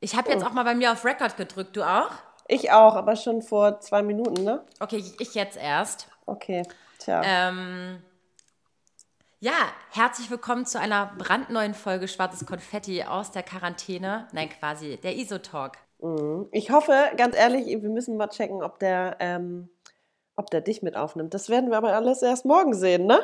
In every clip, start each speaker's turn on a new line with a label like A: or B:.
A: Ich habe jetzt auch mal bei mir auf Record gedrückt. Du auch?
B: Ich auch, aber schon vor zwei Minuten, ne?
A: Okay, ich jetzt erst.
B: Okay, tja.
A: Ähm, ja, herzlich willkommen zu einer brandneuen Folge Schwarzes Konfetti aus der Quarantäne. Nein, quasi, der ISO-Talk.
B: Mhm. Ich hoffe, ganz ehrlich, wir müssen mal checken, ob der, ähm, ob der dich mit aufnimmt. Das werden wir aber alles erst morgen sehen, ne?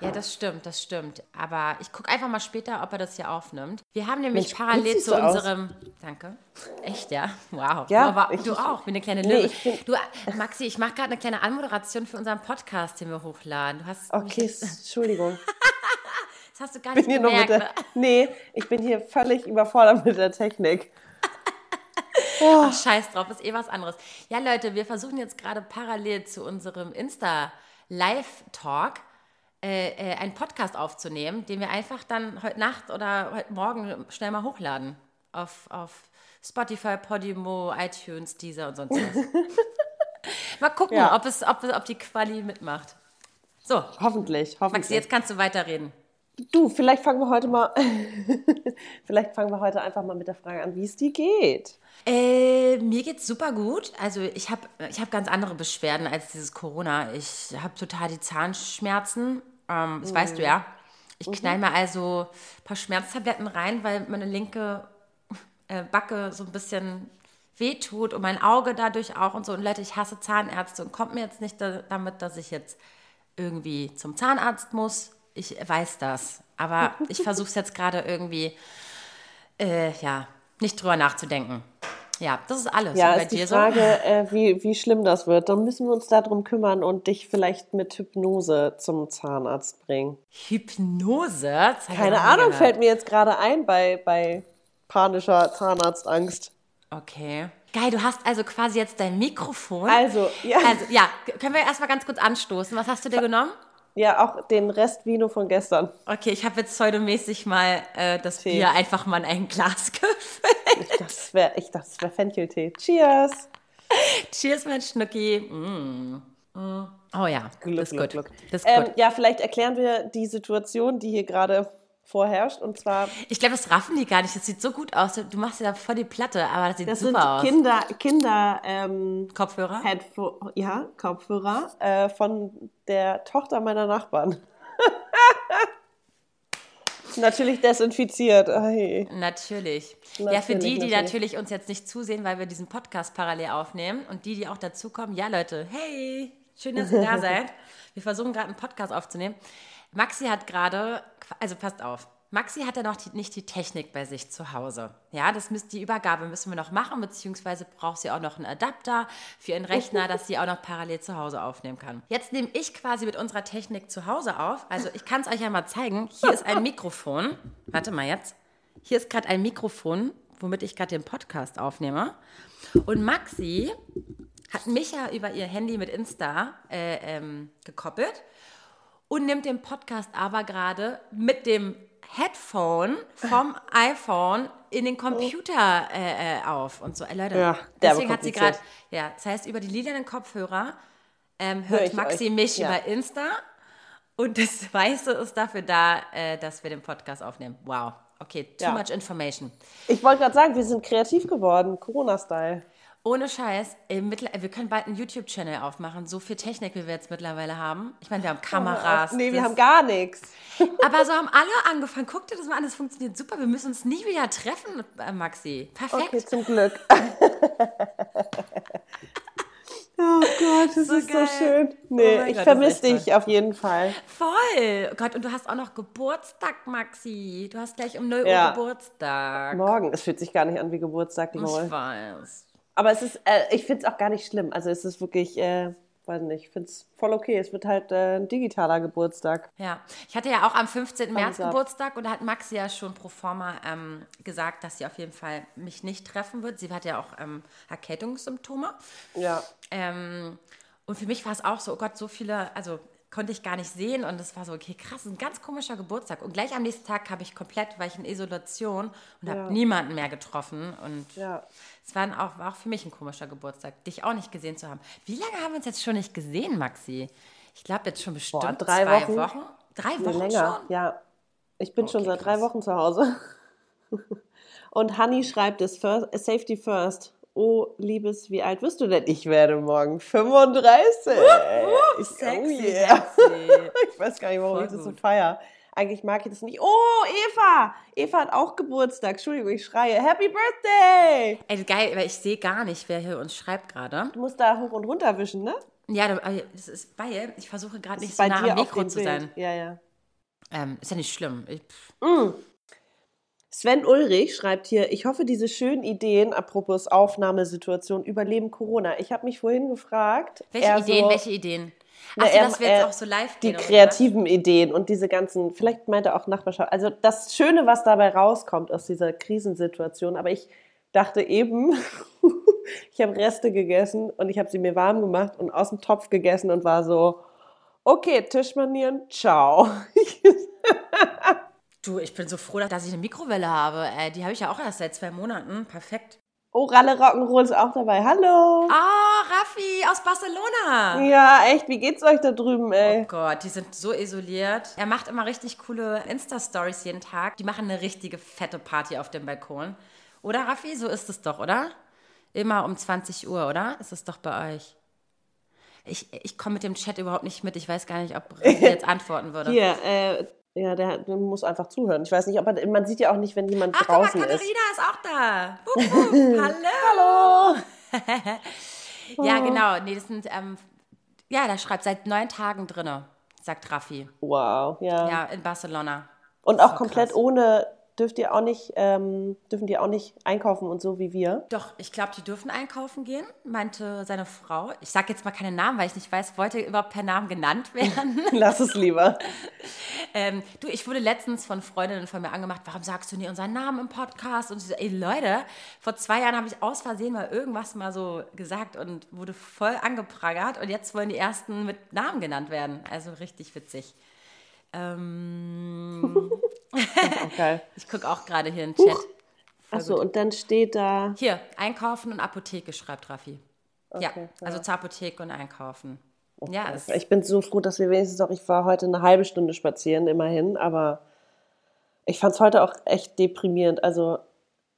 A: Ja, das stimmt, das stimmt. Aber ich gucke einfach mal später, ob er das hier aufnimmt. Wir haben nämlich
B: Mensch,
A: parallel zu
B: du aus.
A: unserem. Danke. Echt, ja? Wow.
B: Ja,
A: du, aber,
B: ich-
A: du auch, wie eine kleine
B: Nee,
A: Löwe.
B: bin-
A: du, Maxi, ich mache gerade eine kleine Anmoderation für unseren Podcast, den wir hochladen. Du hast mich
B: Okay,
A: jetzt-
B: Entschuldigung.
A: das hast du gar
B: Ich
A: nicht
B: bin
A: gemerkt.
B: der,
A: ne?
B: nee, ich bin hier völlig überfordert mit der Technik.
A: Ach, scheiß drauf, ist eh was anderes. Ja, Leute, wir versuchen jetzt gerade parallel zu unserem Insta-Live-Talk äh, äh, einen Podcast aufzunehmen, den wir einfach dann heute Nacht oder heute Morgen schnell mal hochladen. Auf, auf Spotify, Podimo, iTunes, Deezer und sonst was. mal gucken,
B: Ja.
A: ob, es, ob, ob die Quali mitmacht. So,
B: Hoffentlich, hoffentlich.
A: Maxi, jetzt kannst du weiterreden.
B: Du, vielleicht fangen wir heute mal, vielleicht fangen wir heute einfach mal mit der Frage an, wie es dir geht.
A: Äh, mir geht's super gut. Also ich habe ich hab ganz andere Beschwerden als dieses Corona. Ich habe total die Zahnschmerzen. Ähm, das weißt du ja. Ich knall mir also ein paar Schmerztabletten rein, weil meine linke äh, Backe so ein bisschen wehtut und mein Auge dadurch auch und so. Und Leute, ich hasse Zahnärzte und kommt mir jetzt nicht da, damit, dass ich jetzt irgendwie zum Zahnarzt muss. Ich weiß das. Aber ich versuche es jetzt gerade irgendwie, äh, ja, nicht drüber nachzudenken. Ja, das ist alles.
B: Ja,
A: Und bei
B: ist die Frage, äh, wie, wie schlimm das wird. Dann müssen wir uns darum kümmern und dich vielleicht mit Hypnose zum Zahnarzt bringen.
A: so? Hypnose?
B: Keine Ahnung,
A: gehört.
B: fällt mir jetzt gerade ein bei, bei panischer Zahnarztangst.
A: Okay. Geil, du hast also quasi jetzt dein Mikrofon.
B: Also, ja,
A: Also, ja, können wir erstmal ganz kurz anstoßen. Was hast du dir genommen?
B: Ja auch den Rest Vino von gestern.
A: Okay, ich habe jetzt pseudomäßig mal äh, das
B: Tee.
A: Bier einfach mal in ein Glas gefüllt.
B: Das wäre, ich dachte, das wäre Fencheltee. Cheers!
A: Cheers, mein Schnucki. Mm. Mm. Oh ja,
B: Glück,
A: das ist
B: Glück,
A: gut.
B: Glück.
A: Das ist
B: Ähm,
A: gut.
B: ja, vielleicht erklären wir die Situation, die hier gerade vorherrscht. Und zwar,
A: Ich glaube, das raffen die gar nicht. Das sieht so gut aus. Du machst ja da voll die Platte, aber das sieht
B: das sind
A: super aus.
B: Kinder, Kinder ähm,
A: Kopfhörer?
B: Headpho ja, Kopfhörer äh, von der Tochter meiner Nachbarn. Natürlich desinfiziert. Ei.
A: Natürlich. ja, für
B: Natürlich,
A: die, die
B: natürlich.
A: natürlich uns jetzt nicht zusehen, weil wir diesen Podcast parallel aufnehmen und die, die auch dazukommen, ja Leute, hey, schön, dass ihr da seid. Wir versuchen gerade einen Podcast aufzunehmen. Maxi hat gerade, also passt auf, Maxi hat ja noch die, nicht die Technik bei sich zu Hause. Ja, das müsst, die Übergabe müssen wir noch machen, beziehungsweise braucht sie auch noch einen Adapter für ihren Rechner, dass sie auch noch parallel zu Hause aufnehmen kann. Jetzt nehme ich quasi mit unserer Technik zu Hause auf. Also ich kann es euch ja mal zeigen. Hier ist ein Mikrofon. Warte mal jetzt. Hier ist gerade ein Mikrofon, womit ich gerade den Podcast aufnehme. Und Maxi hat mich ja über ihr Handy mit Insta äh, ähm, gekoppelt und nimmt den Podcast aber gerade mit dem Headphone vom iPhone in den Computer äh, äh, auf und so. Äh, Leute,
B: Ja,
A: deswegen hat sie gerade, ja, das heißt, über die lilanen Kopfhörer ähm,
B: Hör
A: hört
B: ich
A: Maxi
B: euch,
A: mich
B: ja.
A: über Insta und das Weiße ist dafür da, äh, dass wir den Podcast aufnehmen. Wow. Okay, too
B: Ja.
A: much information.
B: Ich wollte gerade sagen, wir sind kreativ geworden, Corona-Style.
A: Ohne Scheiß, wir können bald einen YouTube-Channel aufmachen. So viel Technik, wie wir jetzt mittlerweile haben. Ich meine, wir haben Kameras.
B: Nee, wir haben gar nichts.
A: Aber so haben alle angefangen. Guck dir das mal an, das funktioniert super. Wir müssen uns nie wieder treffen, äh, Maxi. Perfekt.
B: Okay, zum Glück. oh Gott, das
A: So
B: ist
A: geil.
B: so schön.
A: Oh
B: Nee,
A: mein
B: ich vermisse dich auf jeden Fall.
A: Voll. Oh Gott, und du hast auch noch Geburtstag, Maxi. Du hast gleich um 0 Uhr
B: Ja.
A: Geburtstag.
B: Morgen, es fühlt sich gar nicht an wie Geburtstag,
A: Ich weiß.
B: Aber es ist, äh, ich finde es auch gar nicht schlimm. Also es ist wirklich, äh, weiß nicht, ich finde es voll okay. Es wird halt äh, ein digitaler Geburtstag.
A: Ja, ich hatte ja auch am 15. März. Geburtstag und da hat Maxi ja schon pro forma ähm, gesagt, dass sie auf jeden Fall mich nicht treffen wird. Sie hat ja auch ähm, Erkältungssymptome.
B: Ja.
A: Ähm, und für mich war es auch so, oh Gott, so viele, also konnte ich gar nicht sehen und es war so, okay, krass, ein ganz komischer Geburtstag. Und gleich am nächsten Tag habe ich komplett, war ich in Isolation und habe
B: Ja.
A: niemanden mehr getroffen und
B: Ja.
A: es war, auch, war auch für mich ein komischer Geburtstag, dich auch nicht gesehen zu haben. Wie lange haben wir uns jetzt schon nicht gesehen, Maxi? Ich glaube jetzt schon bestimmt
B: Boah, drei
A: zwei
B: Wochen.
A: Wochen. Drei Wochen
B: länger.
A: schon?
B: Ja. Ich bin schon
A: Okay,
B: seit drei
A: krass.
B: Wochen zu Hause. Und Honey schreibt es, first, Safety First. Oh, Liebes, wie alt wirst du denn? Ich werde morgen 35.
A: Uh,
B: ich,
A: sexy,
B: oh yeah.
A: sexy.
B: ich weiß gar nicht, warum
A: Voll
B: ich das so feier. Eigentlich mag ich das nicht. Oh, Eva! Eva hat auch Geburtstag. Entschuldigung, ich schreie. Happy Birthday!
A: Ey, geil, aber ich sehe gar nicht, wer hier uns schreibt gerade.
B: Du musst da hoch und runter wischen, ne?
A: Ja, das ist weil ich versuche gerade nicht so nah am Mikro zu
B: Bild.
A: sein.
B: Ja, ja.
A: Ähm, ist ja nicht schlimm. Ich, pff,
B: Sven Ulrich schreibt hier, ich hoffe, diese schönen Ideen, apropos Aufnahmesituation, überleben Corona. Ich habe mich vorhin gefragt.
A: welche Ideen,
B: so,
A: welche Ideen?
B: Na,
A: Achso,
B: er-
A: dass wir jetzt auch so live
B: Die
A: gehen. oder
B: kreativen Ideen und diese ganzen, vielleicht meint er auch Nachbarschaft. Also das Schöne, was dabei rauskommt aus dieser Krisensituation. Aber ich dachte eben, ich habe Reste gegessen und ich habe sie mir warm gemacht und aus dem Topf gegessen und war so, okay, Tischmanieren, ciao.
A: Du, ich bin so froh, dass ich eine Mikrowelle habe. Äh, die habe ich ja auch erst seit zwei Monaten. Perfekt.
B: Oh, Ralle Rock'n'Roll ist auch dabei. Hallo.
A: Ah, Raffi aus Barcelona.
B: Ja, echt, wie geht's euch da drüben,
A: Oh
B: ey?
A: Gott, die sind so isoliert. Er macht immer richtig coole Insta-Stories jeden Tag. Die machen eine richtige fette Party auf dem Balkon. Oder, Raffi? So ist es doch, oder? Immer um 20 Uhr, oder? Ist es doch bei euch? Ich, ich komme mit dem Chat überhaupt nicht mit. Ich weiß gar nicht, ob Raffi jetzt antworten würde.
B: Hier, äh, ja, der, der muss einfach zuhören. Ich weiß nicht, ob er, man sieht ja auch nicht, wenn jemand
A: Ach, guck mal,
B: draußen ist.
A: Katharina ist auch da. Wupp, wupp. Hallo.
B: Hallo.
A: Ja, genau. Nee, das sind, ähm, ja, der schreibt seit neun Tagen drinne, sagt Raffi.
B: Wow, ja.
A: Ja, in Barcelona.
B: Und auch komplett
A: krass.
B: ohne, dürft ihr auch nicht, ähm, dürfen die auch nicht einkaufen und so wie wir.
A: Doch, ich glaube, die dürfen einkaufen gehen, meinte seine Frau. Ich sage jetzt mal keine Namen, weil ich nicht weiß, wollte überhaupt per Namen genannt werden.
B: Lass es lieber.
A: ähm, du, ich wurde letztens von Freundinnen von mir angemacht, warum sagst du nie unseren Namen im Podcast? Und ich so, ey Leute, vor zwei Jahren habe ich aus Versehen mal irgendwas mal so gesagt und wurde voll angeprangert und jetzt wollen die ersten mit Namen genannt werden. Also richtig witzig. Ähm. ich gucke auch gerade hier in den Chat.
B: Achso, und dann steht da.
A: Hier, einkaufen und Apotheke, schreibt Raffi. ja,
B: Okay,
A: also
B: ja.
A: zur Apotheke und einkaufen. ja, es,
B: Ich bin so froh, dass wir wenigstens auch, ich war heute eine halbe Stunde spazieren, immerhin, aber ich fand es heute auch echt deprimierend. Also,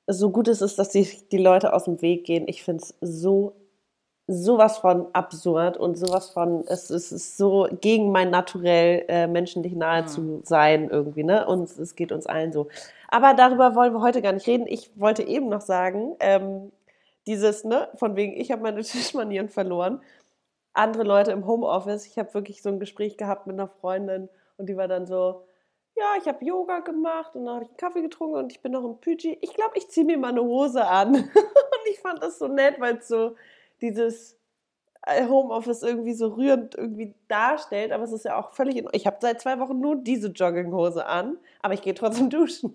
B: so gut es ist, dass die, die Leute aus dem Weg gehen, ich finde es so, sowas von absurd und sowas von, es, es ist so gegen mein Naturell, äh, menschlich nahe zu sein irgendwie, ne? Und es geht uns allen so. Aber darüber wollen wir heute gar nicht reden. Ich wollte eben noch sagen, ähm, dieses, ne, von wegen, ich habe meine Tischmanieren verloren andere Leute im Homeoffice. Ich habe wirklich so ein Gespräch gehabt mit einer Freundin und die war dann so, ja, ich habe Yoga gemacht und dann habe ich einen Kaffee getrunken und ich bin noch im Pyji. Ich glaube, ich ziehe mir mal eine Hose an. und ich fand das so nett, weil es so dieses äh, Homeoffice irgendwie so rührend irgendwie darstellt, aber es ist ja auch völlig in Ich habe seit zwei Wochen nur diese Jogginghose an, aber ich gehe trotzdem duschen.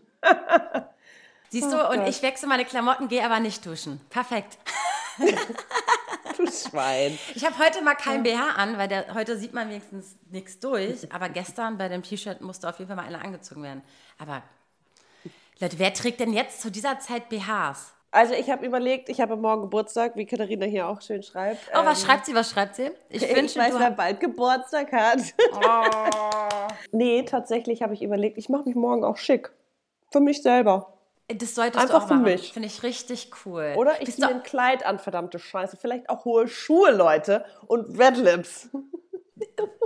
A: siehst du,
B: Oh
A: und ich wechsle meine Klamotten, gehe aber nicht duschen. Perfekt.
B: Du Schwein.
A: Ich habe heute mal kein BH an, weil der, heute sieht man wenigstens nichts durch. Aber gestern bei dem T-Shirt musste auf jeden Fall mal einer angezogen werden. Aber Leute, wer trägt denn jetzt zu dieser Zeit BHs?
B: Also ich habe überlegt, ich habe morgen Geburtstag, wie Katharina hier auch schön schreibt.
A: Oh, was
B: Ähm,
A: schreibt sie, was schreibt sie? Ich
B: Ich
A: wünsche,
B: weiß, wer bald Geburtstag hat.
A: Oh.
B: nee, tatsächlich habe ich überlegt, ich mache mich morgen auch schick. Für mich selber.
A: Das solltest
B: Einfach
A: du auch
B: für
A: machen.
B: mich.
A: Finde ich richtig cool.
B: Oder ich
A: Bist
B: ziehe ein Kleid an, verdammte Scheiße. Vielleicht auch hohe Schuhe, Leute. Und Red Lips.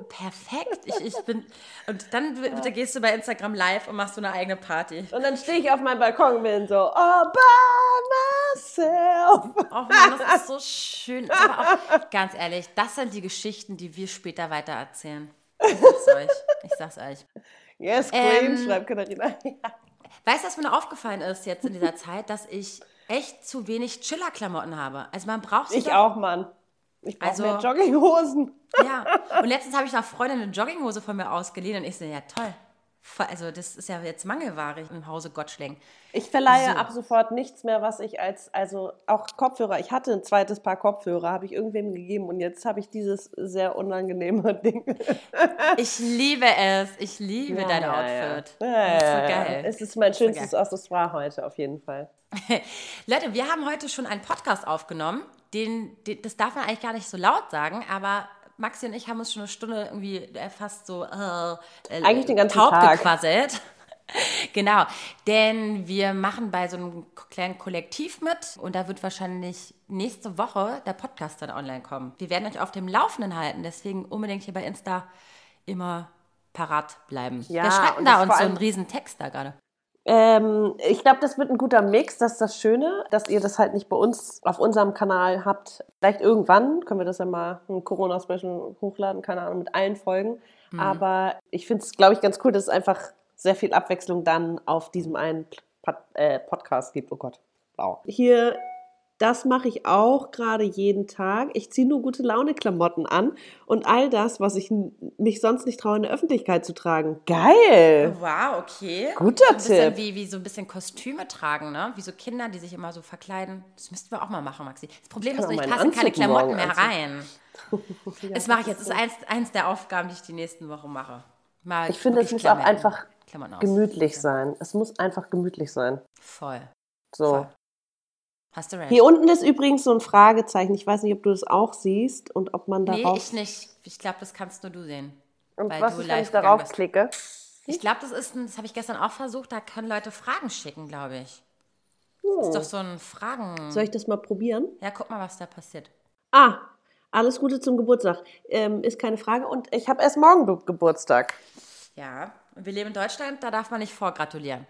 A: perfekt. Ich, ich bin, und dann bitte gehst du bei Instagram live und machst so eine eigene Party.
B: Und dann stehe ich auf meinem Balkon und bin so, all by myself.
A: Oh Mann, das ist so schön. Aber auch, ganz ehrlich, das sind die Geschichten, die wir später weitererzählen. Ich sag's euch. Ich sag's euch.
B: Yes, Queen,
A: Ähm,
B: schreibt Katharina.
A: Weißt du, was mir noch aufgefallen ist jetzt in dieser Zeit, dass ich echt zu wenig Chiller-Klamotten habe. Also man braucht sie
B: Ich
A: doch-
B: auch, Mann. Ich brauche
A: Also-
B: mehr Jogginghosen.
A: Ja. Und letztens habe ich einer Freundin eine Jogginghose von mir ausgeliehen und ich so, ja toll. Also das ist ja jetzt Mangelware im Hause Gottschling.
B: Ich verleihe
A: So.
B: ab sofort nichts mehr, was ich als, also auch Kopfhörer, ich hatte ein zweites Paar Kopfhörer, habe ich irgendwem gegeben und jetzt habe ich dieses sehr unangenehme Ding.
A: Ich liebe es. Ich liebe dein Outfit.
B: Ja,
A: das ist so
B: ja, ja.
A: geil.
B: Es ist mein
A: so
B: schönstes Accessoire heute, auf jeden Fall.
A: Leute, wir haben heute schon einen Podcast aufgenommen. Den, den, das darf man eigentlich gar nicht so laut sagen, aber Maxi und ich haben uns schon eine Stunde irgendwie äh, fast so äh, äh,
B: Eigentlich den ganzen
A: taub
B: Tag.
A: gequasselt. Genau, denn wir machen bei so einem kleinen Kollektiv mit und da wird wahrscheinlich nächste Woche der Podcast dann online kommen. Wir werden euch auf dem Laufenden halten, deswegen unbedingt hier bei Insta immer parat bleiben.
B: Ja,
A: denn
B: und
A: da uns so einen riesen Text da gerade?
B: Ähm, ich glaube, das wird ein guter Mix. Das ist das Schöne, dass ihr das halt nicht bei uns auf unserem Kanal habt. Vielleicht irgendwann können wir das ja mal ein Corona-Special hochladen, keine Ahnung, mit allen Folgen.
A: Mhm.
B: Aber ich finde es, glaube ich, ganz cool, dass es einfach sehr viel Abwechslung dann auf diesem einen Pod äh, Podcast gibt. Oh Gott, blau. Hier, das mache ich auch gerade jeden Tag. Ich ziehe nur gute Laune-Klamotten an und all das, was ich mich sonst nicht traue, in der Öffentlichkeit zu tragen. Geil!
A: Wow, okay.
B: Guter
A: so
B: Tipp.
A: Wie, wie so ein bisschen Kostüme tragen, ne? Wie so Kinder, die sich immer so verkleiden. Das müssten wir auch mal machen, Maxi. Das Problem ist, nur, ich passe keine
B: Anzug morgen
A: Klamotten mehr
B: anziehen.
A: rein. das mache ich jetzt. Das ist eins, eins der Aufgaben, die ich die nächsten Wochen mache. Mal
B: Ich finde, es muss auch einfach gemütlich sein. Es muss einfach gemütlich sein.
A: Voll.
B: So.
A: Voll. Hast du recht.
B: Hier unten ist übrigens so ein Fragezeichen. Ich weiß nicht, ob du das auch siehst und ob man
A: nee,
B: darauf.
A: ich nicht. Ich glaube, das kannst nur du sehen.
B: und
A: weil
B: was
A: du
B: ist, wenn ich darauf
A: bist.
B: klicke?
A: Ich glaube, das ist ein, das habe ich gestern auch versucht, da können Leute Fragen schicken, glaube ich.
B: Hm.
A: Das ist doch so ein Fragen.
B: Soll ich das mal probieren?
A: Ja, guck mal, was da passiert.
B: Ah, alles Gute zum Geburtstag. Ähm, ist keine Frage. Und ich habe erst morgen Ge- Geburtstag.
A: Ja, und wir leben in Deutschland, da darf man nicht vorgratulieren.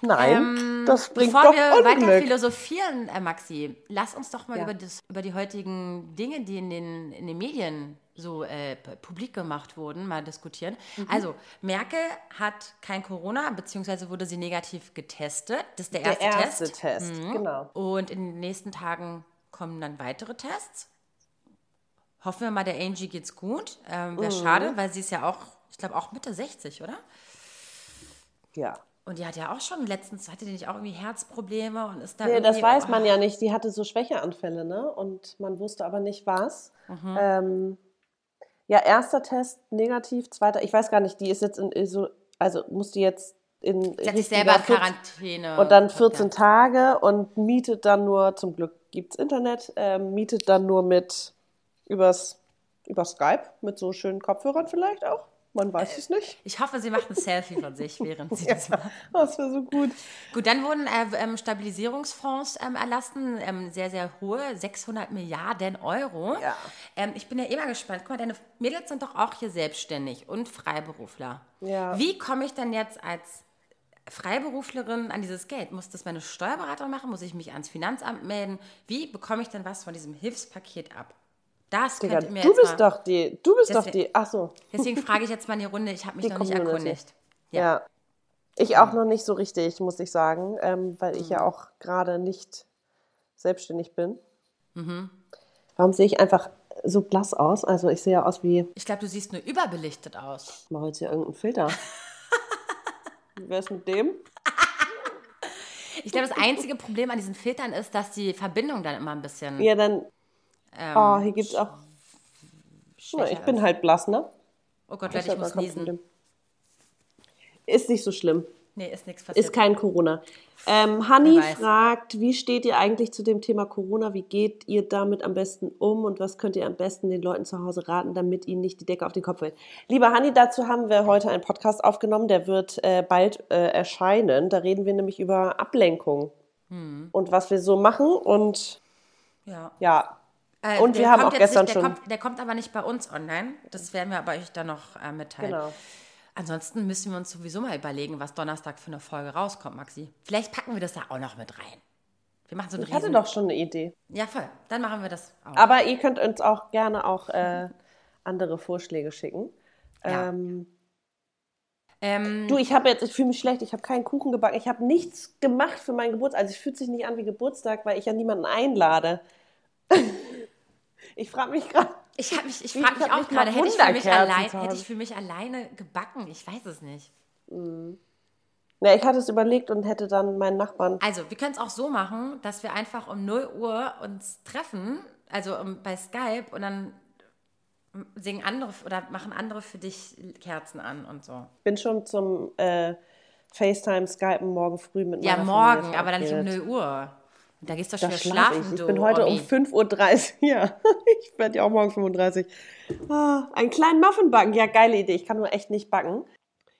B: Nein,
A: Ähm,
B: das bringt
A: Bevor
B: doch
A: wir weiter philosophieren, äh, Maxi, lass uns doch mal
B: Ja.
A: über, das, über die heutigen Dinge, die in den, in den Medien so äh, publik gemacht wurden, mal diskutieren.
B: Mhm.
A: Also, Merkel hat kein Corona, beziehungsweise wurde sie negativ getestet. Das ist der
B: Der
A: erste,
B: erste
A: Test.
B: Test, genau.
A: Und in den nächsten Tagen kommen dann weitere Tests. Hoffen wir mal, der Angie geht's gut. Ähm,
B: Mhm.
A: Wäre schade, weil sie ist ja auch, ich glaube, auch Mitte 60, oder?
B: Ja.
A: Und die hat ja auch schon letztens, hatte die nicht auch irgendwie Herzprobleme und ist da
B: Nee, das weiß man ja nicht. Die hatte so Schwächeanfälle, ne? Und man wusste aber nicht was.
A: Mhm.
B: Ähm, ja, erster Test negativ, zweiter, ich weiß gar nicht, die ist jetzt in, also muss die jetzt in
A: Sie hat sich selber in
B: 14
A: Quarantäne.
B: und dann 14
A: ja.
B: Tage und mietet dann nur, zum Glück gibt's Internet, ähm, mietet dann nur mit übers, über Skype mit so schönen Kopfhörern vielleicht auch. Man weiß es nicht.
A: Ich hoffe, sie macht ein Selfie von sich, während sie das macht.
B: Das wäre so gut.
A: Gut, dann wurden äh, ähm, Stabilisierungsfonds ähm, erlassen, ähm, sehr, sehr hohe, 600 Milliarden Euro.
B: Ja.
A: Ähm, ich bin ja immer gespannt. Guck mal, deine Mädels sind doch auch hier selbstständig und Freiberufler.
B: Ja.
A: Wie komme ich denn jetzt als Freiberuflerin an dieses Geld? Muss das meine Steuerberaterin machen? Muss ich mich ans Finanzamt melden? Wie bekomme ich denn was von diesem Hilfspaket ab? Das
B: Digga,
A: könnt ihr mir
B: du
A: jetzt
B: bist
A: mal,
B: doch die, du bist doch
A: Deswegen-
B: die, ach so,
A: Deswegen frage ich jetzt mal in die Runde. Ich habe mich
B: Die
A: noch nicht
B: Community.
A: erkundigt.
B: ja. Ich auch noch nicht so richtig, muss ich sagen, ähm, weil ich ja
A: Mhm.
B: auch gerade nicht selbstständig bin.
A: Mhm.
B: Warum sehe ich einfach so blass aus? Also ich sehe ja aus wie,
A: Ich glaube, du siehst nur überbelichtet aus.
B: ich mache jetzt hier irgendeinen Filter. Wie wär's mit dem?
A: Ich glaube, das einzige Problem an diesen Filtern ist, dass die Verbindung dann immer ein bisschen
B: Ja, dann,
A: ähm,
B: oh, hier gibt's auch, Na, ich bin halt blass, ne?
A: Oh Gott, Leute, ich muss niesen.
B: Ist nicht so schlimm.
A: Nee, ist nichts passiert.
B: Ist kein Corona. Ähm, Hanni fragt, wie steht ihr eigentlich zu dem Thema Corona? Wie geht ihr damit am besten um und was könnt ihr am besten den Leuten zu Hause raten, damit ihnen nicht die Decke auf den Kopf fällt? Lieber Hanni, dazu haben wir heute einen Podcast aufgenommen, der wird äh, bald äh, erscheinen. Da reden wir nämlich über Ablenkung
A: Hm.
B: und was wir so machen und
A: ja.
B: ja.
A: Äh,
B: Und wir haben
A: kommt
B: auch gestern
A: nicht, der
B: schon-
A: Kommt, der kommt aber nicht bei uns online. Das werden wir aber euch dann noch äh, mitteilen.
B: Genau.
A: Ansonsten müssen wir uns sowieso mal überlegen, was Donnerstag für eine Folge rauskommt, Maxi. Vielleicht packen wir das da auch noch mit rein. Wir machen so einen
B: Ich hatte doch schon eine Idee.
A: Ja, voll. Dann machen wir das auch.
B: Aber ihr könnt uns auch gerne auch äh, andere Vorschläge schicken.
A: Ja.
B: Ähm,
A: ähm,
B: Du, ich habe jetzt, ich fühle mich schlecht, ich habe keinen Kuchen gebacken, ich habe nichts gemacht für meinen Geburtstag. Also es fühlt sich nicht an wie Geburtstag, weil ich ja niemanden einlade. ich frage mich gerade,
A: ich habe mich, ich
B: Ich
A: frage mich
B: hab
A: auch gerade, hätte ich, für mich allein, hätte ich für mich alleine gebacken? Ich weiß es nicht.
B: na, ich hatte es überlegt und hätte dann meinen Nachbarn.
A: Also, wir können es auch so machen, dass wir einfach um 0 Uhr uns treffen, also um, bei Skype und dann singen andere oder machen andere für dich Kerzen an und so.
B: bin schon zum äh, FaceTime, Skypen morgen früh mit
A: Ja, morgen,
B: Familie
A: aber dann nicht um
B: verabredet.
A: 0 Uhr. Und da gehst du schon
B: schlafe
A: schlafen,
B: ich. Ich
A: du.
B: bin heute um
A: Omi.
B: 5.30 Uhr. Ja, ich werde ja auch morgen 35. Ah, einen kleinen Muffin backen. Ja, geile Idee. Ich kann nur echt nicht backen.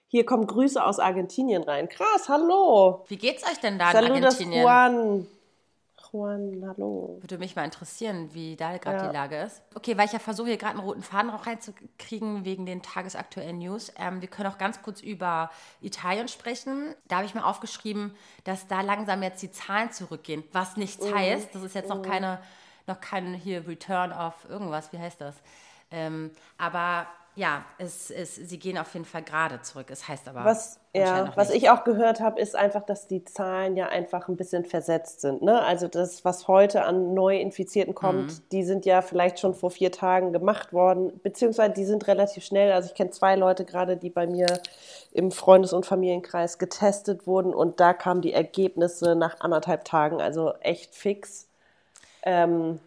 B: Hier kommen Grüße aus Argentinien rein. Krass, hallo.
A: Wie geht's euch denn da in
B: Saludos
A: Argentinien?
B: Juan. Juan, hallo.
A: Würde mich mal interessieren, wie da gerade
B: Ja.
A: die Lage ist. Okay, weil ich ja versuche, hier gerade einen roten Faden auch reinzukriegen wegen den tagesaktuellen News. Ähm, wir können auch ganz kurz über Italien sprechen. Da habe ich mir aufgeschrieben, dass da langsam jetzt die Zahlen zurückgehen. Was nichts heißt, das ist jetzt noch keine, noch kein hier Return of irgendwas, wie heißt das? Ähm, aber ja, es, es, sie gehen auf jeden Fall gerade zurück. Es heißt aber
B: Was, ja, was ich auch gehört habe, ist einfach, dass die Zahlen ja einfach ein bisschen versetzt sind. Ne? Also das, was heute an Neuinfizierten kommt,
A: Mhm.
B: die sind ja vielleicht schon vor vier Tagen gemacht worden, beziehungsweise die sind relativ schnell. Also ich kenne zwei Leute gerade, die bei mir im Freundes- und Familienkreis getestet wurden und da kamen die Ergebnisse nach anderthalb Tagen, also echt fix. Ähm,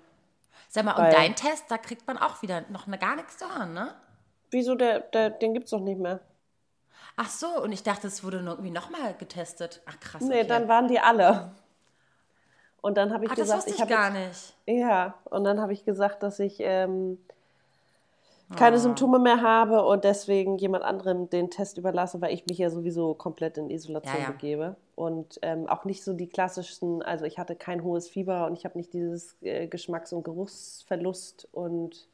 A: Sag mal, und dein Test, da kriegt man auch wieder noch gar nichts zu hören, ne?
B: Wieso, der, der, den gibt es doch nicht mehr.
A: Ach so, und ich dachte, es wurde irgendwie nochmal getestet. Ach krass.
B: Nee,
A: okay.
B: dann waren die alle. Und dann habe ich
A: Ach, das
B: gesagt,
A: wusste ich
B: habe
A: gar
B: jetzt-
A: nicht.
B: Ja, und dann habe ich gesagt, dass ich ähm,
A: Ah.
B: keine Symptome mehr habe und deswegen jemand anderem den Test überlasse, weil ich mich ja sowieso komplett in Isolation
A: Ja, ja.
B: begebe. Und ähm, auch nicht so die klassischen, also ich hatte kein hohes Fieber und ich habe nicht dieses äh, Geschmacks- und Geruchsverlust und.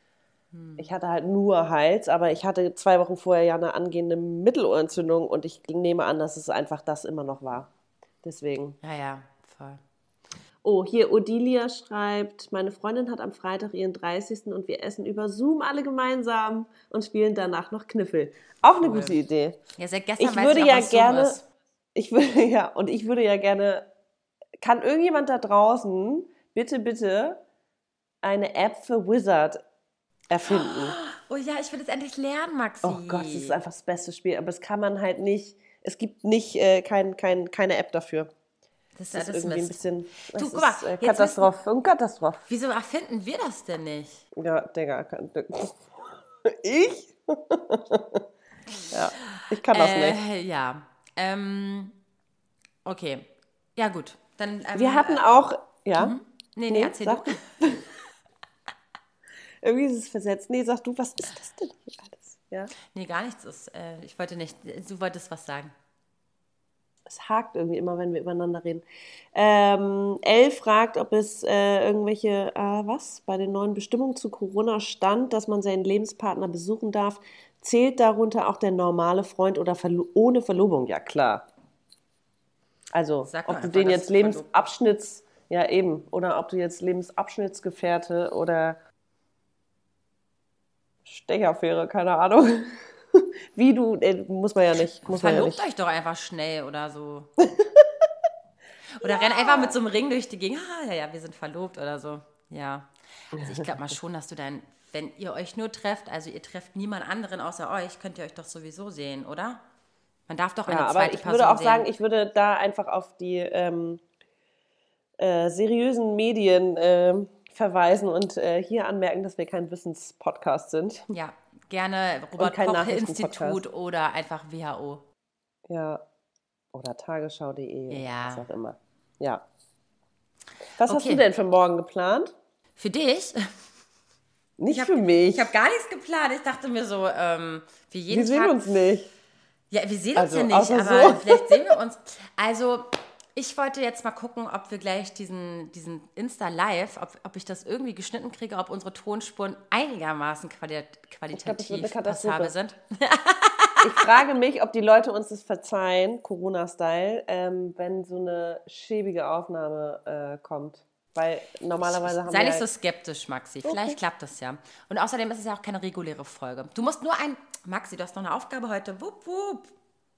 B: Ich hatte halt nur Hals, aber ich hatte zwei Wochen vorher ja eine angehende Mittelohrentzündung und ich nehme an, dass es einfach das immer noch war. Deswegen.
A: Ja, ja, voll.
B: Oh, hier Odilia schreibt, meine Freundin hat am Freitag ihren 30. und wir essen über Zoom alle gemeinsam und spielen danach noch Kniffel. Auch eine
A: Cool.
B: gute Idee.
A: Ja, seit gestern
B: Ich würde
A: ich
B: ja gerne, ich würde ja, und ich würde ja gerne, kann irgendjemand da draußen bitte, bitte eine App für Wizard erfinden?
A: Oh ja, ich will das endlich lernen, Maxi.
B: Oh Gott, das ist einfach das beste Spiel, aber es kann man halt nicht, es gibt nicht, äh, kein, kein, keine App dafür.
A: Das,
B: Das
A: das
B: ist
A: ist
B: irgendwie ein
A: Mist.
B: bisschen, das
A: Du,
B: ist
A: guck mal,
B: äh,
A: jetzt
B: Katastrophe, und Katastrophe.
A: Wieso erfinden wir das denn nicht?
B: Ja, Digga. Ich? ja, ich kann das nicht.
A: Äh, ja. Ähm, okay. Ja, gut. Dann, ähm,
B: Wir hatten auch, ja,
A: Nee, nee,
B: Nee,
A: erzähl
B: sag.
A: du.
B: irgendwie ist es versetzt. Nee, sag du, was ist das denn hier alles? Ja,
A: Nee, gar nichts ist. Äh, ich wollte nicht. Du wolltest was sagen.
B: es hakt irgendwie immer, wenn wir übereinander reden. Ähm, Elle fragt, ob es äh, irgendwelche, äh, was, bei den neuen Bestimmungen zu Corona stand, dass man seinen Lebenspartner besuchen darf. Zählt darunter auch der normale Freund oder verlo ohne Verlobung? Ja, klar. Also,
A: Sag
B: ob du den jetzt Lebensabschnitts, ja eben, oder ob du jetzt Lebensabschnittsgefährte oder Stechaffäre, keine Ahnung. Wie du, äh, muss man ja nicht, muss man ja
A: Verlobt
B: nicht.
A: euch doch einfach schnell oder so. oder renn einfach mit so einem Ring durch die Gegend. Ah, ja, ja, wir sind verlobt oder so. Ja. Also ich glaube mal schon, dass du dann, wenn ihr euch nur trefft, also ihr trefft niemand anderen außer euch, könnt ihr euch doch sowieso sehen, oder? Man darf doch eine
B: Ja, aber
A: zweite
B: ich
A: Person
B: würde auch
A: sehen.
B: sagen, ich würde da einfach auf die ähm, äh, seriösen Medien ähm, verweisen und äh, hier anmerken, dass wir kein Wissenspodcast sind.
A: ja, gerne Robert
B: kein
A: Koch
B: Nachrichtenpodcast.
A: Institut oder einfach WHO.
B: Ja. Oder tagesschau.de,
A: Ja.
B: was auch immer. Ja. Was hast
A: Okay.
B: du denn für morgen geplant?
A: Für dich?
B: Nicht
A: hab-
B: für mich.
A: Ich habe gar nichts geplant. Ich dachte mir so, ähm, wie jeden
B: wir sehen
A: Tag.
B: uns nicht.
A: Ja, wir sehen uns
B: Also,
A: ja nicht, aber
B: so.
A: vielleicht sehen wir uns. Also, ich wollte jetzt mal gucken, ob wir gleich diesen, diesen Insta-Live, ob, ob ich das irgendwie geschnitten kriege, ob unsere Tonspuren einigermaßen quali qualitativ passabel sind.
B: Ich frage mich, ob die Leute uns das verzeihen, Corona-Style, ähm, wenn so eine schäbige Aufnahme äh, kommt. Weil normalerweise haben
A: Sei
B: wir
A: nicht so
B: halt-
A: skeptisch, Maxi. Vielleicht klappt das ja. Und außerdem ist es ja auch keine reguläre Folge. Du musst nur ein. Maxi, du hast noch eine Aufgabe heute. Wupp, wupp.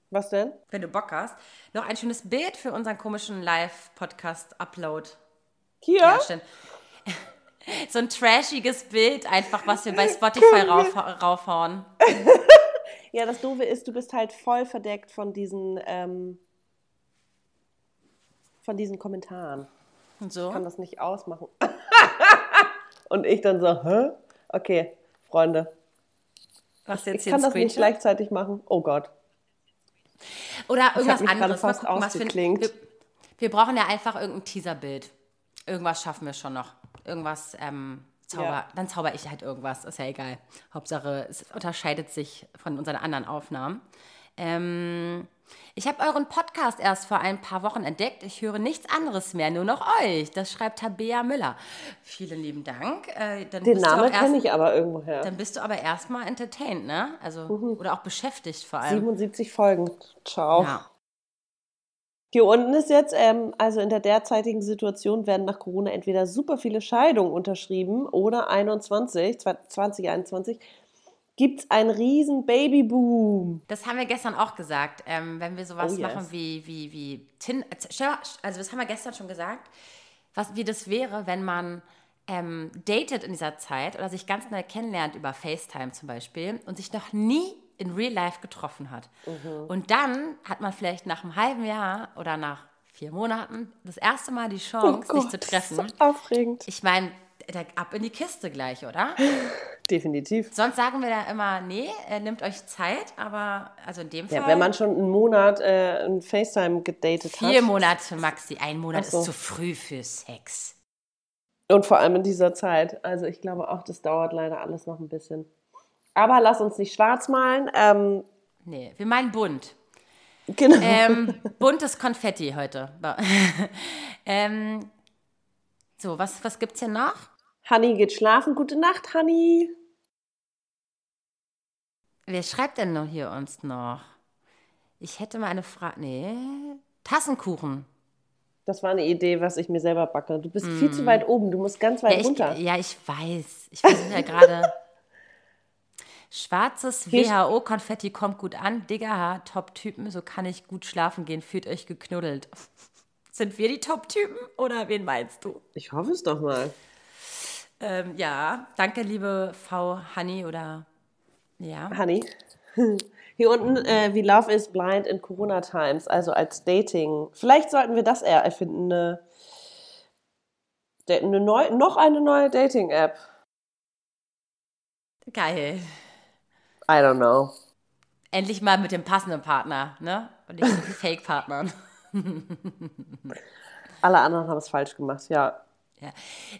B: Was denn?
A: Wenn du Bock hast, noch ein schönes Bild für unseren komischen Live-Podcast-Upload
B: Hier?
A: herstellen. So ein trashiges Bild, einfach, was wir bei Spotify rauf, raufhauen.
B: Ja, das Doofe ist, du bist halt voll verdeckt von diesen, ähm, von diesen Kommentaren.
A: Und so.
B: Ich kann das nicht ausmachen. Und ich dann so, hä? Okay, Freunde.
A: Was jetzt
B: Ich
A: hier
B: kann das nicht
A: Screenshot?
B: gleichzeitig machen. Oh Gott.
A: Oder irgendwas anderes.
B: Fast
A: gucken, was wir,
B: ausgeklingt.
A: wir, wir brauchen ja einfach irgendein Teaserbild. Irgendwas schaffen wir schon noch. Irgendwas, ähm, Zauber.
B: Ja.
A: Dann zauber ich halt irgendwas. Ist ja egal. Hauptsache, es unterscheidet sich von unseren anderen Aufnahmen. Ähm, ich habe euren Podcast erst vor ein paar Wochen entdeckt. Ich höre nichts anderes mehr, nur noch euch. Das schreibt Tabea Müller. Vielen lieben Dank. Äh,
B: Den Namen kenne ich aber irgendwoher.
A: Dann bist du aber erstmal entertained, ne? Also, mhm. Oder auch beschäftigt vor allem.
B: 77 Folgen. Ciao. Ja. Hier unten ist jetzt, ähm, also in der derzeitigen Situation werden nach Corona entweder super viele Scheidungen unterschrieben oder 21, 2021 gibt es einen riesen Babyboom.
A: Das haben wir gestern auch gesagt, ähm, wenn wir sowas oh yes. machen wie, wie, wie Tin, also das haben wir gestern schon gesagt, was, wie das wäre, wenn man ähm, datet in dieser Zeit oder sich ganz neu kennenlernt über FaceTime zum Beispiel und sich noch nie in Real Life getroffen hat. Mhm. Und dann hat man vielleicht nach einem halben Jahr oder nach vier Monaten das erste Mal die Chance, oh Gott, sich zu treffen.
B: Das ist so aufregend.
A: Ich meine, ab in die Kiste gleich, oder?
B: Definitiv.
A: Sonst sagen wir da immer, nee, äh, nimmt euch Zeit, aber also in dem Fall.
B: Ja, wenn man schon einen Monat äh, ein FaceTime gedatet
A: vier hat. Vier Monate, Maxi. Ein Monat so. ist zu früh für Sex.
B: Und vor allem in dieser Zeit. Also ich glaube auch, das dauert leider alles noch ein bisschen. Aber lass uns nicht schwarz malen. Ähm,
A: nee, wir meinen bunt.
B: Genau.
A: Ähm, buntes Konfetti heute. ähm, so, was, was gibt's hier noch?
B: Honey geht schlafen. Gute Nacht, Honey.
A: Wer schreibt denn noch hier uns noch? Ich hätte mal eine Frage. Nee. Tassenkuchen.
B: Das war eine Idee, was ich mir selber backe. Du bist mm. viel zu weit oben. Du musst ganz weit
A: ja, ich,
B: runter.
A: Ja, ich weiß. Ich versuche ja gerade. Schwarzes WHO-Konfetti kommt gut an. Digga, Top-Typen, so kann ich gut schlafen gehen. Fühlt euch geknuddelt. Sind wir die Top-Typen oder wen meinst du?
B: Ich hoffe es doch mal.
A: Ähm, ja, danke, liebe Frau Honey oder ja.
B: Honey. Hier unten, äh, wie Love is Blind in Corona Times, also als Dating. Vielleicht sollten wir das eher erfinden, eine, eine neu, noch eine neue Dating-App.
A: Geil.
B: I don't know.
A: Endlich mal mit dem passenden Partner, ne? Und nicht mit Fake-Partnern.
B: Alle anderen haben es falsch gemacht, ja.
A: Ja.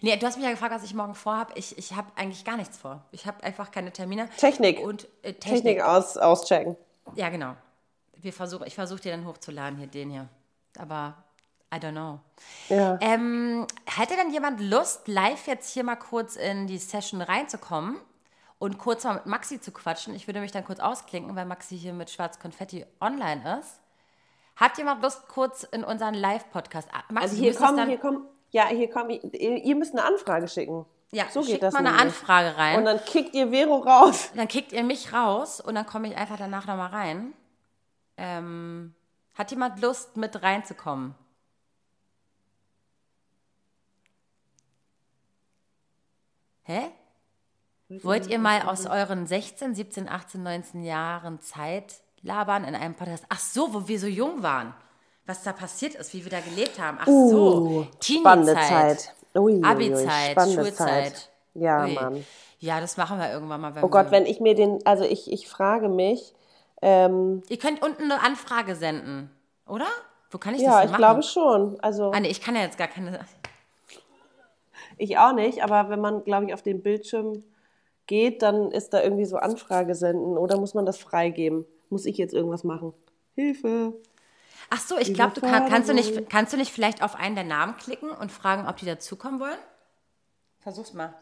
A: Nee, du hast mich ja gefragt, was ich morgen vorhabe. Ich, ich habe eigentlich gar nichts vor. Ich habe einfach keine Termine.
B: Technik.
A: Und äh, Technik,
B: Technik aus, auschecken.
A: Ja, genau. Wir versuch, ich versuche dir dann hochzuladen, hier den hier. Aber I don't know.
B: Ja.
A: Ähm, hätte dann jemand Lust, live jetzt hier mal kurz in die Session reinzukommen und kurz mal mit Maxi zu quatschen? Ich würde mich dann kurz ausklinken, weil Maxi hier mit Schwarz Konfetti online ist. Hat jemand Lust, kurz in unseren Live-Podcast?
B: Ah, also hier kommen, hier kommen, ja, hier kommt, ihr, ihr müsst eine Anfrage schicken.
A: Ja, so geht das mal eine Anfrage rein.
B: Und dann kickt ihr Vero raus.
A: Dann kickt ihr mich raus und dann komme ich einfach danach nochmal rein. Ähm, hat jemand Lust, mit reinzukommen? Hä? Wollt ihr mal aus euren 16, 17, 18, 19 Jahren Zeit labern in einem Podcast? Ach so, wo wir so jung waren was da passiert ist, wie wir da gelebt haben. Ach uh, so, Teenie-Zeit, Abi-Zeit, Schulzeit. Zeit.
B: Ja, Ui. Mann.
A: Ja, das machen wir irgendwann mal.
B: oh Gott, wenn ich mir den, also ich, ich frage mich. Ähm,
A: Ihr könnt unten eine Anfrage senden, oder? Wo kann ich
B: ja,
A: das
B: denn machen? Ja, ich glaube schon. Also,
A: ah, nee, ich kann ja jetzt gar keine.
B: Ich auch nicht, aber wenn man, glaube ich, auf den Bildschirm geht, dann ist da irgendwie so Anfrage senden oder muss man das freigeben? Muss ich jetzt irgendwas machen? Hilfe!
A: Ach so, ich glaube, du kann, kannst, du nicht, kannst du nicht vielleicht auf einen der Namen klicken und fragen, ob die dazukommen wollen? Versuch's mal.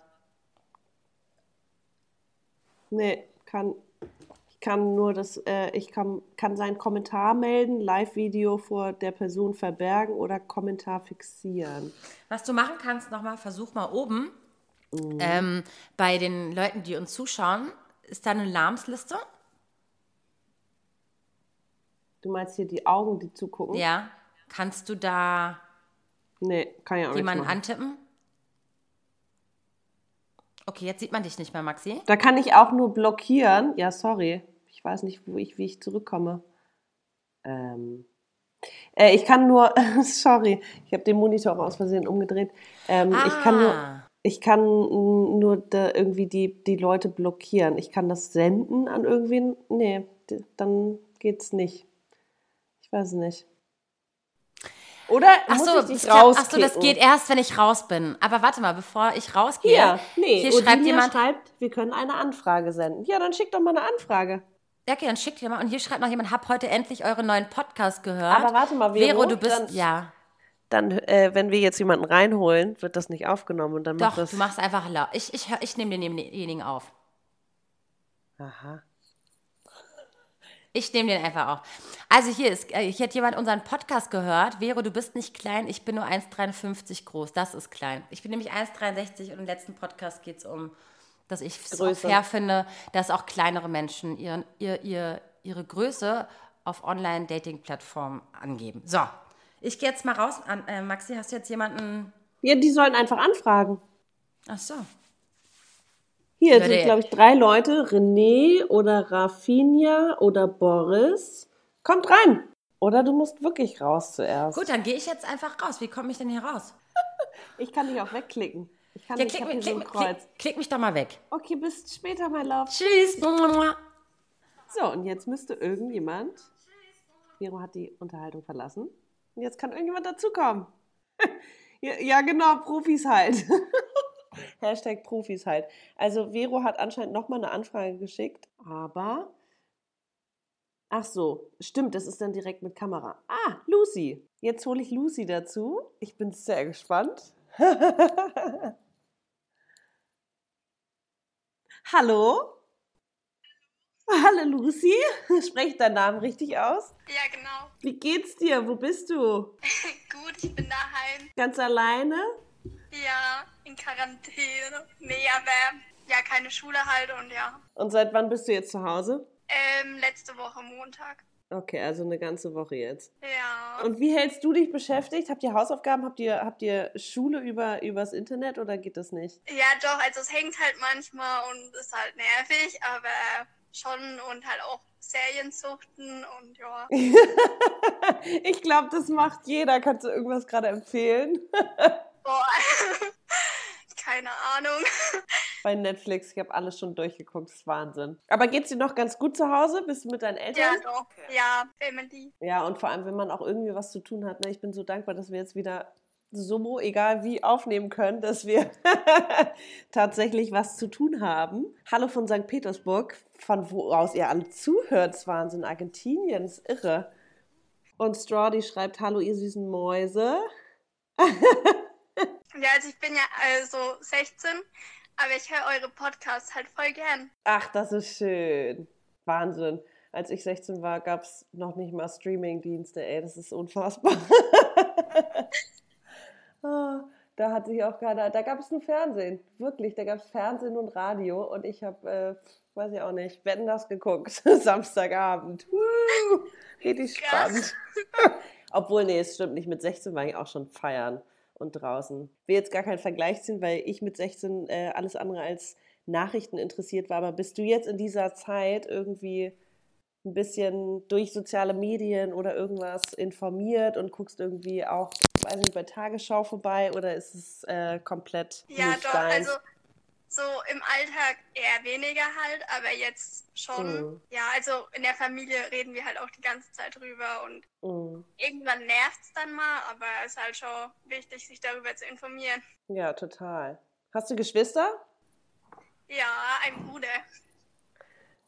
B: Nee, kann. Ich kann nur das, äh, ich kann, kann seinen Kommentar melden, Live-Video vor der Person verbergen oder Kommentar fixieren.
A: Was du machen kannst, nochmal, versuch mal oben. Mhm. Ähm, bei den Leuten, die uns zuschauen, ist da eine Namensliste
B: Du meinst hier die Augen, die zugucken?
A: Ja. Kannst du da
B: nee, kann ich auch
A: jemanden antippen? Okay, jetzt sieht man dich nicht mehr, Maxi.
B: Da kann ich auch nur blockieren. Ja, sorry. Ich weiß nicht, wo ich, wie ich zurückkomme. Ähm. Äh, ich kann nur, sorry, ich habe den Monitor aus Versehen umgedreht. Ähm, ah. Ich kann nur, ich kann nur irgendwie die, die Leute blockieren. Ich kann das senden an irgendwen. Nee, dann geht's nicht weiß nicht. Oder ach so, muss ich dich
A: ach so, das geht erst, wenn ich raus bin. Aber warte mal, bevor ich rausgehe,
B: hier, nee,
A: hier schreibt jemand,
B: schreibt, wir können eine Anfrage senden. Ja, dann schick doch mal eine Anfrage.
A: Ja, okay, dann schickt ihr mal. Und hier schreibt noch jemand, hab heute endlich euren neuen Podcast gehört.
B: Aber warte mal, Vero,
A: Vero, du bist,
B: dann-
A: ja.
B: Dann, äh, wenn wir jetzt jemanden reinholen, wird das nicht aufgenommen und dann
A: Doch,
B: macht das.
A: du machst einfach laut. Ich, ich, ich nehme denjenigen auf.
B: Aha.
A: Ich nehme den einfach auf. Also hier ist, äh, hier hat jemand unseren Podcast gehört. Vero, du bist nicht klein, ich bin nur 1,53 groß. Das ist klein. Ich bin nämlich 1,63 und im letzten Podcast geht es um, dass ich es auch fair finde, dass auch kleinere Menschen ihren, ihr, ihr, ihre Größe auf Online-Dating-Plattformen angeben. So, ich gehe jetzt mal raus. An, äh, Maxi, hast du jetzt jemanden...
B: Ja, die sollen einfach anfragen.
A: Ach so.
B: Hier sind, glaube ich, drei Leute. René oder Rafinha oder Boris. Kommt rein. Oder du musst wirklich raus zuerst.
A: Gut, dann gehe ich jetzt einfach raus. Wie komme ich denn hier raus?
B: Ich kann dich auch wegklicken. Ich kann
A: Ja, klick, mich-
B: hier so
A: klick, klick, klick mich doch mal weg.
B: Okay, bis später, mein Love.
A: Tschüss.
B: So, und jetzt müsste irgendjemand. Vero hat die Unterhaltung verlassen. Und jetzt kann irgendjemand dazukommen. ja, genau, Profis halt. Hashtag Profis halt. Also, Vero hat anscheinend nochmal eine Anfrage geschickt, aber. Ach so, stimmt, das ist dann direkt mit Kamera. Ah, Lucy. Jetzt hole ich Lucy dazu. Ich bin sehr gespannt. Hallo? Hallo Lucy, spreche deinen Namen richtig aus?
C: Ja, genau.
B: Wie geht's dir? Wo bist du?
C: Gut, ich bin daheim.
B: Ganz alleine?
C: Ja, in Quarantäne. Nee, aber ja, keine Schule halt und ja.
B: Und seit wann bist du jetzt zu Hause?
C: Ähm, letzte Woche Montag.
B: Okay, also eine ganze Woche jetzt.
C: Ja.
B: Und wie hältst du dich beschäftigt? Habt ihr Hausaufgaben? Habt ihr, habt ihr Schule über, übers Internet oder geht das nicht?
C: Ja, doch, also es hängt halt manchmal und ist halt nervig, aber schon und halt auch Serien suchten und ja.
B: ich glaube, das macht jeder. Kannst du irgendwas gerade empfehlen?
C: Keine Ahnung.
B: Bei Netflix, ich habe alles schon durchgeguckt, das ist Wahnsinn. Aber geht's dir noch ganz gut zu Hause? Bist du mit deinen Eltern?
C: Ja, doch. Ja, Family.
B: Ja, und vor allem, wenn man auch irgendwie was zu tun hat. Ne? Ich bin so dankbar, dass wir jetzt wieder so, egal wie, aufnehmen können, dass wir tatsächlich was zu tun haben. Hallo von St. Petersburg, von wo aus ihr alle zuhört. Das Wahnsinn. Argentinien, das ist irre. Und Strawdy schreibt, hallo ihr süßen Mäuse.
C: Ja, also ich bin ja also 16, aber ich höre eure Podcasts halt voll gern.
B: Ach, das ist schön. Wahnsinn. Als ich 16 war, gab es noch nicht mal Streaming-Dienste, ey, das ist unfassbar. Ah, da hat sich auch keiner, da gab es nur Fernsehen, wirklich, da gab es Fernsehen und Radio und ich habe, äh, weiß ich auch nicht, Wetten das geguckt, Samstagabend. Woo, richtig
C: Krass.
B: spannend. Obwohl, nee, es stimmt nicht, mit 16 war ich auch schon feiern und draußen. Will jetzt gar keinen Vergleich ziehen, weil ich mit 16 äh, alles andere als Nachrichten interessiert war, aber bist du jetzt in dieser Zeit irgendwie ein bisschen durch soziale Medien oder irgendwas informiert und guckst irgendwie auch, weiß nicht, bei Tagesschau vorbei oder ist es äh, komplett
C: Ja,
B: nicht
C: doch,
B: deins?
C: also so im Alltag eher weniger halt, aber jetzt schon.
B: Mhm.
C: Ja, also in der Familie reden wir halt auch die ganze Zeit drüber und
B: Mm,
C: irgendwann nervt es dann mal, aber es ist halt schon wichtig, sich darüber zu informieren.
B: ja, total. Hast du Geschwister?
C: Ja, ein Bruder.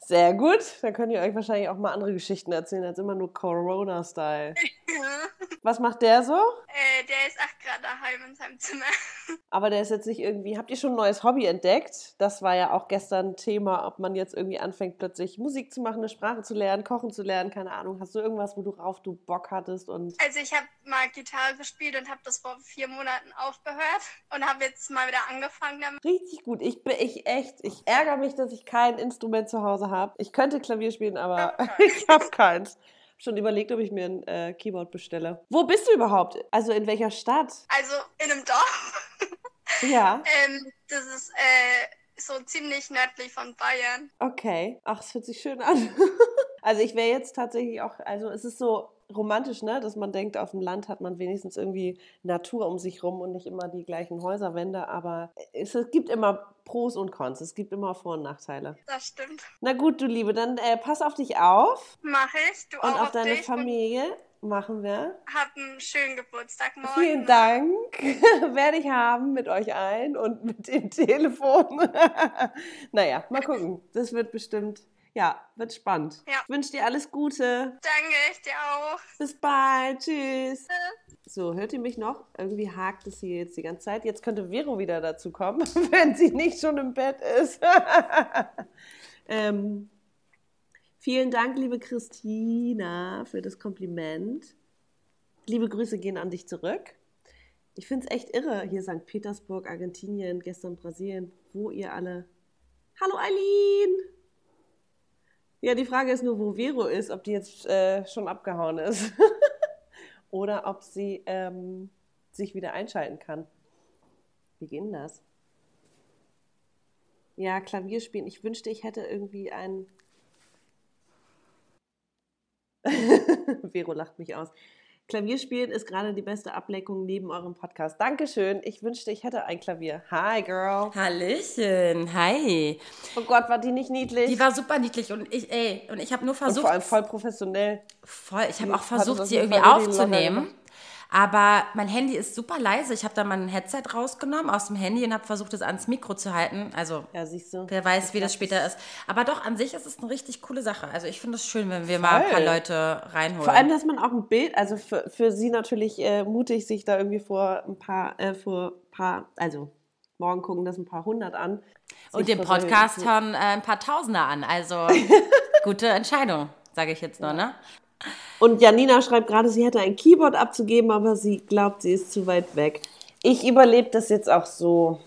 B: Sehr gut. Dann könnt ihr euch wahrscheinlich auch mal andere Geschichten erzählen als immer nur Corona-Style. Was macht der so?
C: äh, der ist acht Grad daheim in seinem Zimmer.
B: Aber der ist jetzt nicht irgendwie. Habt ihr schon ein neues Hobby entdeckt? Das war ja auch gestern Thema, ob man jetzt irgendwie anfängt, plötzlich Musik zu machen, eine Sprache zu lernen, kochen zu lernen, keine Ahnung. Hast du irgendwas, worauf du Bock hattest? Und
C: Also ich habe mal Gitarre gespielt und habe das vor vier Monaten aufgehört und habe jetzt mal wieder angefangen damit.
B: richtig gut. Ich bin ich echt, ich ärgere mich, dass ich kein Instrument zu Hause habe. Ich könnte Klavier spielen, aber ich habe keins. Schon überlegt, ob ich mir ein äh, Keyboard bestelle. Wo bist du überhaupt? Also in welcher Stadt?
C: Also in einem Dorf.
B: Ja,
C: ähm, das ist äh, so ziemlich nördlich von Bayern.
B: okay. Ach, es hört sich schön an. Also ich wäre jetzt tatsächlich auch, also es ist so romantisch, ne, dass man denkt, auf dem Land hat man wenigstens irgendwie Natur um sich rum und nicht immer die gleichen Häuserwände, aber es, es gibt immer Pros und Cons, es gibt immer Vor- und Nachteile.
C: Das stimmt.
B: Na gut, du Liebe, dann äh, pass auf dich auf
C: Mache ich. Du
B: und
C: auch
B: auf deine
C: dich
B: Familie. Machen wir.
C: Und hab einen schönen Geburtstag morgen.
B: Vielen Dank. Werde ich haben mit euch allen und mit dem Telefon. naja, mal gucken. Das wird bestimmt. Ja, wird spannend.
C: Ja.
B: Ich wünsche dir alles Gute.
C: Danke, ich dir auch.
B: Bis bald. Tschüss. So, hört ihr mich noch? Irgendwie hakt es hier jetzt die ganze Zeit. Jetzt könnte Vero wieder dazu kommen, wenn sie nicht schon im Bett ist. ähm, vielen Dank, liebe Christina, für das Kompliment. Liebe Grüße gehen an dich zurück. Ich finde es echt irre. Hier St. Petersburg, Argentinien, gestern Brasilien, wo ihr alle. Hallo Eileen! Ja, die Frage ist nur, wo Vero ist, ob die jetzt äh, schon abgehauen ist. Oder ob sie ähm, sich wieder einschalten kann. Wie geht denn das? Ja, Klavier spielen. Ich wünschte, ich hätte irgendwie ein. Vero lacht mich aus. Klavierspielen ist gerade die beste Ablenkung neben eurem Podcast. Dankeschön. Ich wünschte, ich hätte ein Klavier. Hi, Girl.
A: Hallöchen, hi.
B: Oh Gott, war die nicht niedlich?
A: Die war super niedlich und ich, ey, und ich habe nur
B: und
A: versucht,
B: vor allem voll professionell.
A: voll, ich habe auch versucht, sie irgendwie aufzunehmen. Aber mein Handy ist super leise. Ich habe da mein Headset rausgenommen aus dem Handy und habe versucht, es ans Mikro zu halten. Also
B: Ja, siehst du.
A: Wer weiß, wie das später ist. Aber doch, an sich ist es eine richtig coole Sache. Also ich finde es schön, wenn wir mal ein paar
B: Voll.
A: Leute reinholen.
B: Vor allem, dass man auch ein Bild, also für, für sie natürlich äh, mutig, sich da irgendwie vor ein paar, äh, vor ein paar, also morgen gucken das ein paar hundert an.
A: und den Podcast hören äh, ein paar Tausender an. Also gute Entscheidung, sage ich jetzt nur, ne?
B: Und Janina schreibt gerade, sie hätte ein Keyboard abzugeben, aber sie glaubt, sie ist zu weit weg. Ich überlebe das jetzt auch so.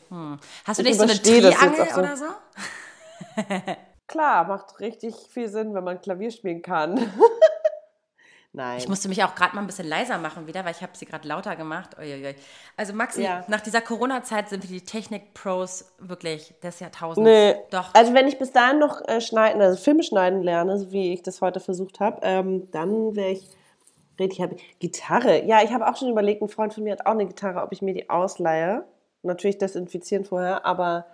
A: Hast du
B: Ich
A: nicht so eine Triangel
B: so.
A: oder so?
B: Klar, macht richtig viel Sinn, wenn man Klavier spielen kann. Nein.
A: Ich musste mich auch gerade mal ein bisschen leiser machen wieder, weil ich habe sie gerade lauter gemacht. Uiuiui. Also Maxi,
B: Ja.
A: nach dieser Corona-Zeit sind wir die Technik-Pros wirklich des Jahrtausends.
B: Nee.
A: Doch.
B: Also wenn ich bis dahin noch äh, schneiden, also Filme schneiden lerne, so wie ich das heute versucht habe, ähm, dann wäre ich richtig happy. Gitarre, ja, ich habe auch schon überlegt, ein Freund von mir hat auch eine Gitarre, ob ich mir die ausleihe. Natürlich desinfizieren vorher, aber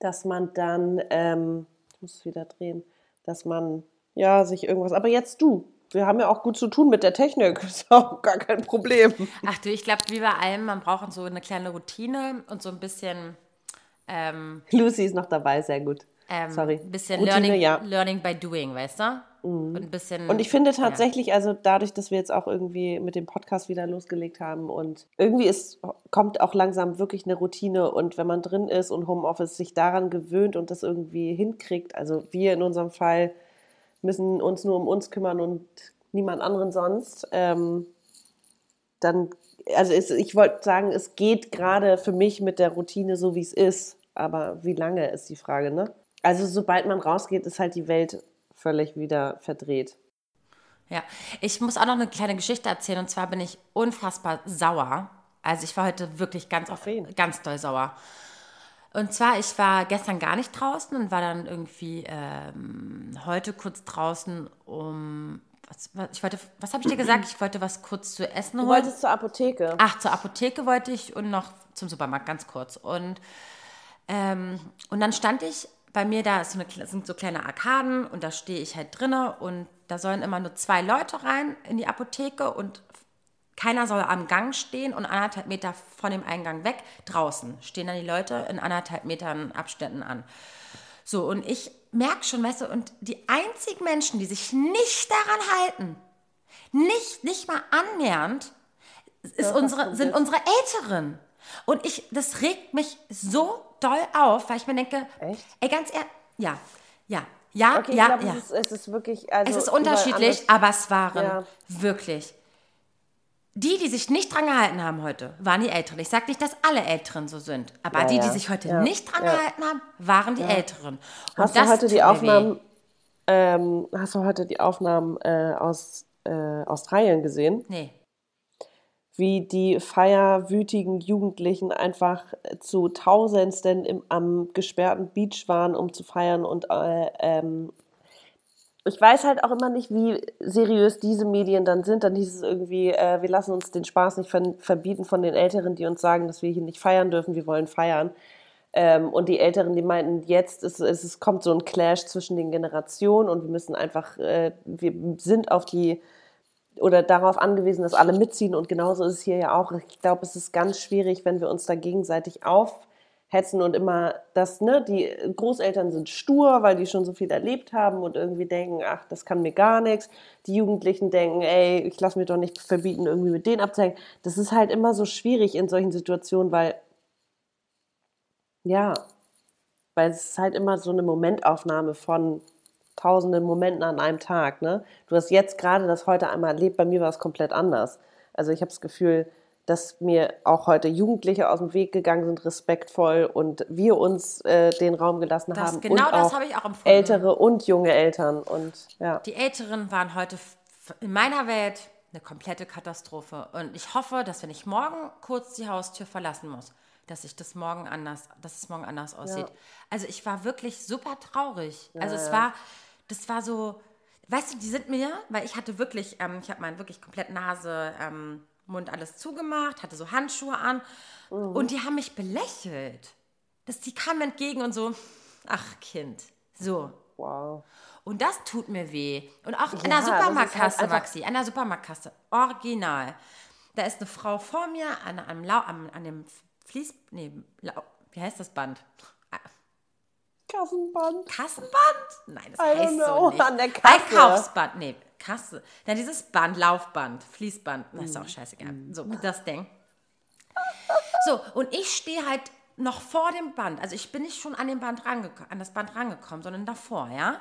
B: dass man dann, ähm, ich muss es wieder drehen, dass man, ja, sich irgendwas, aber jetzt du. Wir haben ja auch gut zu tun mit der Technik, ist auch gar kein Problem.
A: Ach du, ich glaube, wie bei allem, man braucht so eine kleine Routine und so ein bisschen, ähm,
B: Lucy ist noch dabei, sehr gut.
A: ähm,
B: Sorry.
A: ein bisschen
B: Routine,
A: learning,
B: ja.
A: learning by doing, weißt du? Und ein bisschen.
B: Und ich finde tatsächlich, also dadurch, dass wir jetzt auch irgendwie mit dem Podcast wieder losgelegt haben und irgendwie ist, kommt auch langsam wirklich eine Routine und wenn man drin ist und Homeoffice sich daran gewöhnt und das irgendwie hinkriegt, also wir in unserem Fall müssen uns nur um uns kümmern und niemand anderen sonst, ähm, dann, also es, ich wollte sagen, es geht gerade für mich mit der Routine so, wie es ist, aber wie lange ist die Frage, ne? Also sobald man rausgeht, ist halt die Welt völlig wieder verdreht.
A: Ja, ich muss auch noch eine kleine Geschichte erzählen und zwar bin ich unfassbar sauer. Also ich war heute wirklich ganz,
B: Auf
A: ganz doll sauer. Und zwar, ich war gestern gar nicht draußen und war dann irgendwie ähm, heute kurz draußen, um. Was, was, ich wollte, was habe ich dir gesagt? Ich wollte was kurz zu essen
B: Du
A: holen.
B: wolltest zur Apotheke.
A: Ach, zur Apotheke wollte ich und noch zum Supermarkt, ganz kurz. Und, ähm, und dann stand ich bei mir, da ist so eine, sind so kleine Arkaden und da stehe ich halt drinne und da sollen immer nur zwei Leute rein in die Apotheke und keiner soll am Gang stehen und anderthalb Meter von dem Eingang weg draußen stehen dann die Leute in anderthalb Metern Abständen an. So, und ich merke schon, weißt du, und die einzigen Menschen, die sich nicht daran halten, nicht, nicht mal annähernd, ist unsere, sind unsere Älteren. Und ich, das regt mich so doll auf, weil ich mir denke,
B: Echt?
A: ey, ganz ehrlich, ja, ja, ja,
B: Okay,
A: ja,
B: glaube,
A: ja.
B: es, ist, es ist wirklich. Also
A: Es ist unterschiedlich, aber es waren
B: Ja.
A: wirklich. Die, die sich nicht dran gehalten haben heute, waren die Älteren. Ich sage nicht, dass alle Älteren so sind, aber
B: Ja,
A: die, die sich heute
B: Ja.
A: nicht dran
B: Ja.
A: gehalten haben, waren die Älteren. Und
B: Hast du heute die. Aufnahmen? Ähm, hast du heute die Aufnahmen äh, aus äh, Australien gesehen?
A: Nee.
B: Wie die feierwütigen Jugendlichen einfach zu Tausendsten im, am gesperrten Beach waren, um zu feiern und äh, ähm, ich weiß halt auch immer nicht, wie seriös diese Medien dann sind. Dann hieß es irgendwie, äh, wir lassen uns den Spaß nicht ver verbieten von den Älteren, die uns sagen, dass wir hier nicht feiern dürfen, wir wollen feiern. Ähm, und die Älteren, die meinten, jetzt ist, ist, es kommt so ein Clash zwischen den Generationen und wir müssen einfach, äh, wir sind auf die oder darauf angewiesen, dass alle mitziehen und genauso ist es hier ja auch. Ich glaube, es ist ganz schwierig, wenn wir uns da gegenseitig hetzen und immer das, ne, die Großeltern sind stur, weil die schon so viel erlebt haben und irgendwie denken, ach, das kann mir gar nichts. Die Jugendlichen denken, ey, ich lasse mir doch nicht verbieten, irgendwie mit denen abzuhängen. Das ist halt immer so schwierig in solchen Situationen, weil, ja, weil es ist halt immer so eine Momentaufnahme von tausenden Momenten an einem Tag, ne? Du hast jetzt gerade das heute einmal erlebt, bei mir war es komplett anders. Also ich habe das Gefühl, dass mir auch heute Jugendliche aus dem Weg gegangen sind, respektvoll und wir uns äh, den Raum gelassen
A: Das,
B: haben.
A: genau
B: und
A: das habe ich auch empfunden.
B: Ältere und junge Eltern und ja.
A: Die Älteren waren heute in meiner Welt eine komplette Katastrophe. Und ich hoffe, dass wenn ich morgen kurz die Haustür verlassen muss, dass ich das morgen anders, dass es morgen anders aussieht. Also ich war wirklich super traurig. also es war, das war so, weißt du, die sind mir, weil ich hatte wirklich, ähm, ich habe meinen wirklich komplett Nase, ähm, Mund alles zugemacht, hatte so Handschuhe an und die haben mich belächelt. Das, die kamen entgegen und so, ach Kind, so.
B: Wow.
A: Und das tut mir weh. Und auch an
B: Ja,
A: der
B: das ist halt
A: Supermarktkasse,
B: einfach-
A: Maxi, an der Supermarktkasse, original. Da ist eine Frau vor mir an, einem Lau, an, an dem Fließ, nee, Lau, wie heißt das Band?
B: Kassenband.
A: Kassenband? Nein, das
B: I
A: heißt so nicht.
B: An der Kasse.
A: Einkaufsband, nee, Kasse. Ja, dieses Band, Laufband, Fließband, das
B: Mhm.
A: ist auch scheißegal. So, das Ding. So, und ich stehe halt noch vor dem Band. Also ich bin nicht schon an, dem Band an das Band rangekommen, sondern davor, ja.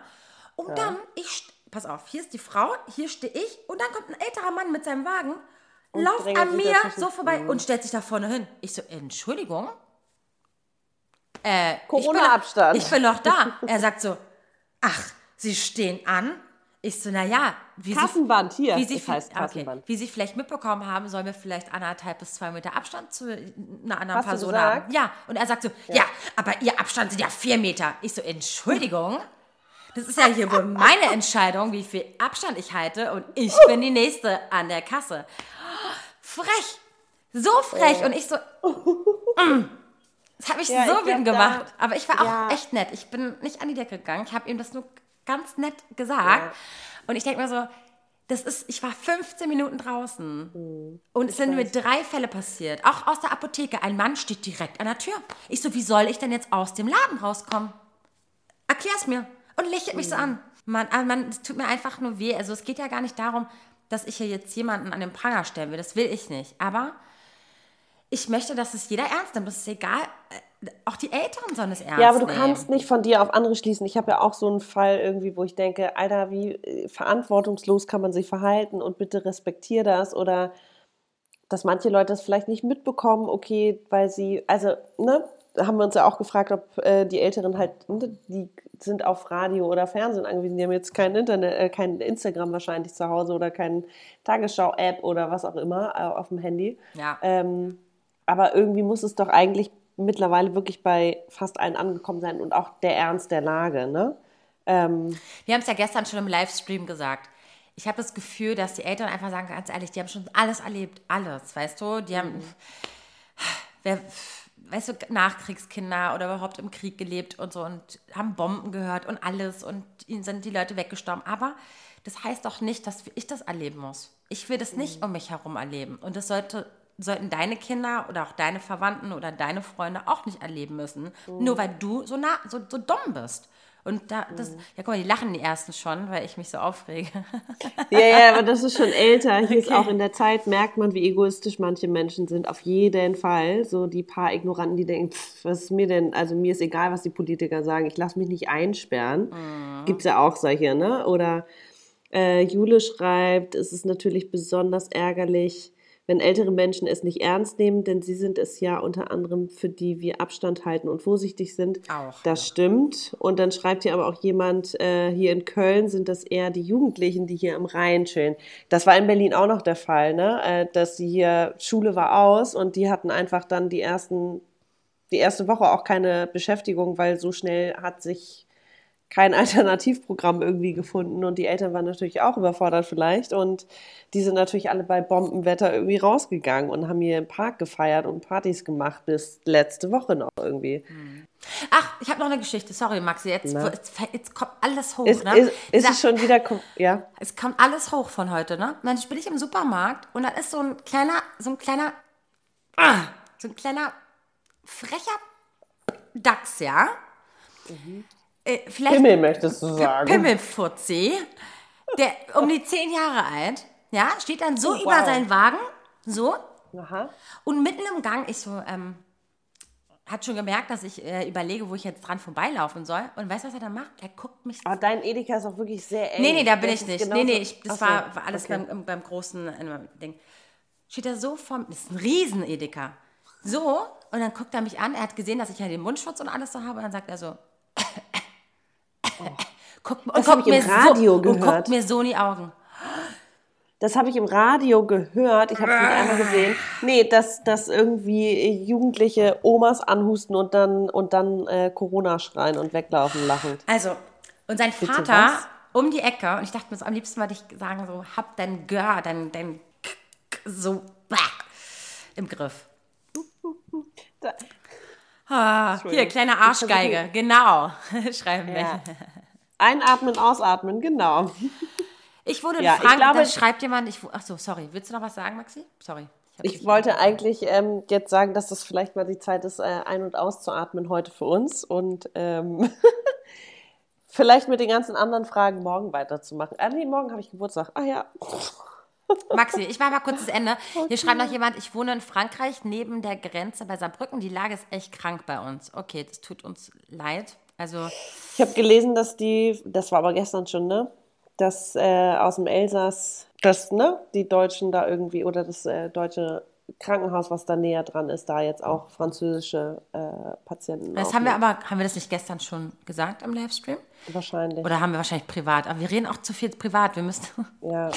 A: Und dann, ich, pass auf, hier ist die Frau, hier stehe ich und dann kommt ein älterer Mann mit seinem Wagen, lauft
B: drängelt
A: an mir so vorbei und stellt sich da vorne hin. Ich so, Entschuldigung? Äh,
B: Corona-Abstand.
A: Ich bin noch da. Er sagt so, ach, Sie stehen an? Ich so, naja, wie Sie-
B: Kassenband, hier.
A: Wie Sie,
B: heißt
A: ah, okay.
B: Kassenband.
A: wie Sie vielleicht mitbekommen haben, sollen wir vielleicht anderthalb bis zwei Meter Abstand zu einer anderen
B: Hast
A: Person haben. Ja, und er sagt so, ja. aber Ihr Abstand sind ja vier Meter. Ich so, Entschuldigung? Das ist ja hier wohl meine Entscheidung, wie viel Abstand ich halte und ich bin die Nächste an der Kasse. Frech. So frech. Und ich so, mm. das hat mich
B: Ja,
A: so wütend gemacht. Aber ich war auch
B: ja.
A: echt nett. Ich bin nicht an die Decke gegangen. Ich habe ihm das nur ganz nett gesagt. Und ich denke mir so, das ist, ich war 15 Minuten draußen.
B: Hm.
A: Und es sind mir drei Fälle passiert. Auch aus der Apotheke. Ein Mann steht direkt an der Tür. Ich so, wie soll ich denn jetzt aus dem Laden rauskommen? Erklär's mir. Und lächelt mich so an. Mann, ah, Mann, es tut mir einfach nur weh. Also es geht ja gar nicht darum, dass ich hier jetzt jemanden an den Pranger stellen will. Das will ich nicht. Aber ich möchte, dass es jeder ernst nimmt. Das ist egal. Auch die Älteren sollen es ernst
B: Ja, aber du
A: nehmen.
B: kannst nicht von dir auf andere schließen. Ich habe ja auch so einen Fall irgendwie, wo ich denke, Alter, wie äh, verantwortungslos kann man sich verhalten und bitte respektier das oder dass manche Leute das vielleicht nicht mitbekommen, okay, weil sie, also, ne, da haben wir uns ja auch gefragt, ob äh, die Älteren halt, ne, die sind auf Radio oder Fernsehen angewiesen, die haben jetzt kein Internet, äh, kein Instagram wahrscheinlich zu Hause oder kein Tagesschau-App oder was auch immer äh, auf dem Handy.
A: Ja.
B: Ähm, aber irgendwie muss es doch eigentlich mittlerweile wirklich bei fast allen angekommen sein und auch der Ernst der Lage, ne? Ähm,
A: Wir haben es ja gestern schon im Livestream gesagt. Ich habe das Gefühl, dass die Eltern einfach sagen, ganz ehrlich, die haben schon alles erlebt, alles, weißt du? Die haben, wer, weißt du, Nachkriegskinder oder überhaupt im Krieg gelebt und so und haben Bomben gehört und alles und ihnen sind die Leute weggestorben. Aber das heißt doch nicht, dass ich das erleben muss. Ich will das nicht um mich herum erleben. Und das sollte, sollten deine Kinder oder auch deine Verwandten oder deine Freunde auch nicht erleben müssen. Nur weil du so, nah, so, so dumm bist. Und da, das, ja, guck mal, die lachen die ersten schon, weil ich mich so aufrege.
B: ja, ja, aber das ist schon älter. Hier ist
A: Okay.
B: auch in der Zeit, merkt man, wie egoistisch manche Menschen sind. Auf jeden Fall. So die paar Ignoranten, die denken, pff, was ist mir denn, also mir ist egal, was die Politiker sagen, ich lasse mich nicht einsperren. Gibt's ja auch solche, ne? Oder äh, Jule schreibt, es ist natürlich besonders ärgerlich, wenn ältere Menschen es nicht ernst nehmen, denn sie sind es ja unter anderem, für die wir Abstand halten und vorsichtig sind.
A: Auch,
B: Das stimmt. Und dann schreibt hier aber auch jemand, äh, hier in Köln sind das eher die Jugendlichen, die hier am Rhein chillen. Das war in Berlin auch noch der Fall, ne? Äh, dass sie hier, Schule war aus und die hatten einfach dann die ersten, die erste Woche auch keine Beschäftigung, weil so schnell hat sich kein Alternativprogramm irgendwie gefunden und die Eltern waren natürlich auch überfordert vielleicht und die sind natürlich alle bei Bombenwetter irgendwie rausgegangen und haben hier im Park gefeiert und Partys gemacht bis letzte Woche noch irgendwie.
A: Ach, ich habe noch eine Geschichte. Sorry, Maxi. Jetzt, jetzt, jetzt kommt alles hoch.
B: Ist,
A: ne?
B: ist, ist es schon wieder, ja?
A: Es kommt alles hoch von heute, ne? Mensch, bin ich im Supermarkt und da ist so ein kleiner, so ein kleiner, ah, so ein kleiner, frecher Dachs, ja. Äh, vielleicht
B: Himmel möchtest du sagen.
A: Pimmelfutzi, der um die zehn Jahre alt, ja, steht dann so
B: Oh,
A: über
B: wow.
A: seinen Wagen, so,
B: Aha.
A: und mitten im Gang, ich so, ähm, hat schon gemerkt, dass ich äh, überlege, wo ich jetzt dran vorbeilaufen soll. Und weißt du, was er dann macht? Er guckt mich.
B: Aber dein Edeka ist auch wirklich sehr eng.
A: nee, nee, da bin
B: Das
A: ich nicht. Nee, nee, ich, das
B: so,
A: war, war alles
B: okay.
A: beim, beim großen äh, Ding. Steht er so vom. Das ist ein riesen Edeka. So, und dann guckt er mich an. Er hat gesehen, dass ich ja den Mundschutz und alles so habe. Und dann sagt er so. Guckt, und
B: Das hab
A: guckt
B: ich im
A: mir
B: Radio
A: so, Und
B: gehört.
A: guckt mir so in die Augen.
B: Das habe ich im Radio gehört. Ich habe es nicht einmal gesehen. Nee, dass, dass irgendwie Jugendliche Omas anhusten und dann, und dann äh, Corona schreien und weglaufen lachend.
A: Also, und sein
B: Bitte
A: Vater
B: was?
A: um die Ecke, und ich dachte mir so, am liebsten würde ich sagen, so, hab dein Gör, dein, dein K- K- so bah, im Griff.
B: Da,
A: Ah, hier, kleine Arschgeige, genau, schreiben wir.
B: ja. Einatmen, ausatmen, genau.
A: Ich wurde
B: Ja, ich
A: Frankreich,
B: glaube-
A: da schreibt jemand, ich, ach so, sorry, willst du noch was sagen, Maxi? Sorry.
B: Ich
A: dich-
B: wollte eigentlich ähm, jetzt sagen, dass das vielleicht mal die Zeit ist, äh, ein- und auszuatmen heute für uns und ähm, vielleicht mit den ganzen anderen Fragen morgen weiterzumachen. Ah, nee, morgen habe ich Geburtstag. Ah ja.
A: Maxi, ich mache mal kurz das Ende. Hier schreibt noch jemand, ich wohne in Frankreich neben der Grenze bei Saarbrücken. Die Lage ist echt krank bei uns. Okay, das tut uns leid. Also,
B: Ich habe gelesen, dass die, das war aber gestern schon, ne? Dass äh, aus dem Elsass, dass, ne, die Deutschen da irgendwie oder das äh, deutsche Krankenhaus, was da näher dran ist, da jetzt auch französische äh, Patienten
A: das haben wir aber, haben wir das nicht gestern schon gesagt im Livestream?
B: Wahrscheinlich.
A: Oder haben wir wahrscheinlich privat? Aber wir reden auch zu viel privat. Wir müssen.
B: Ja,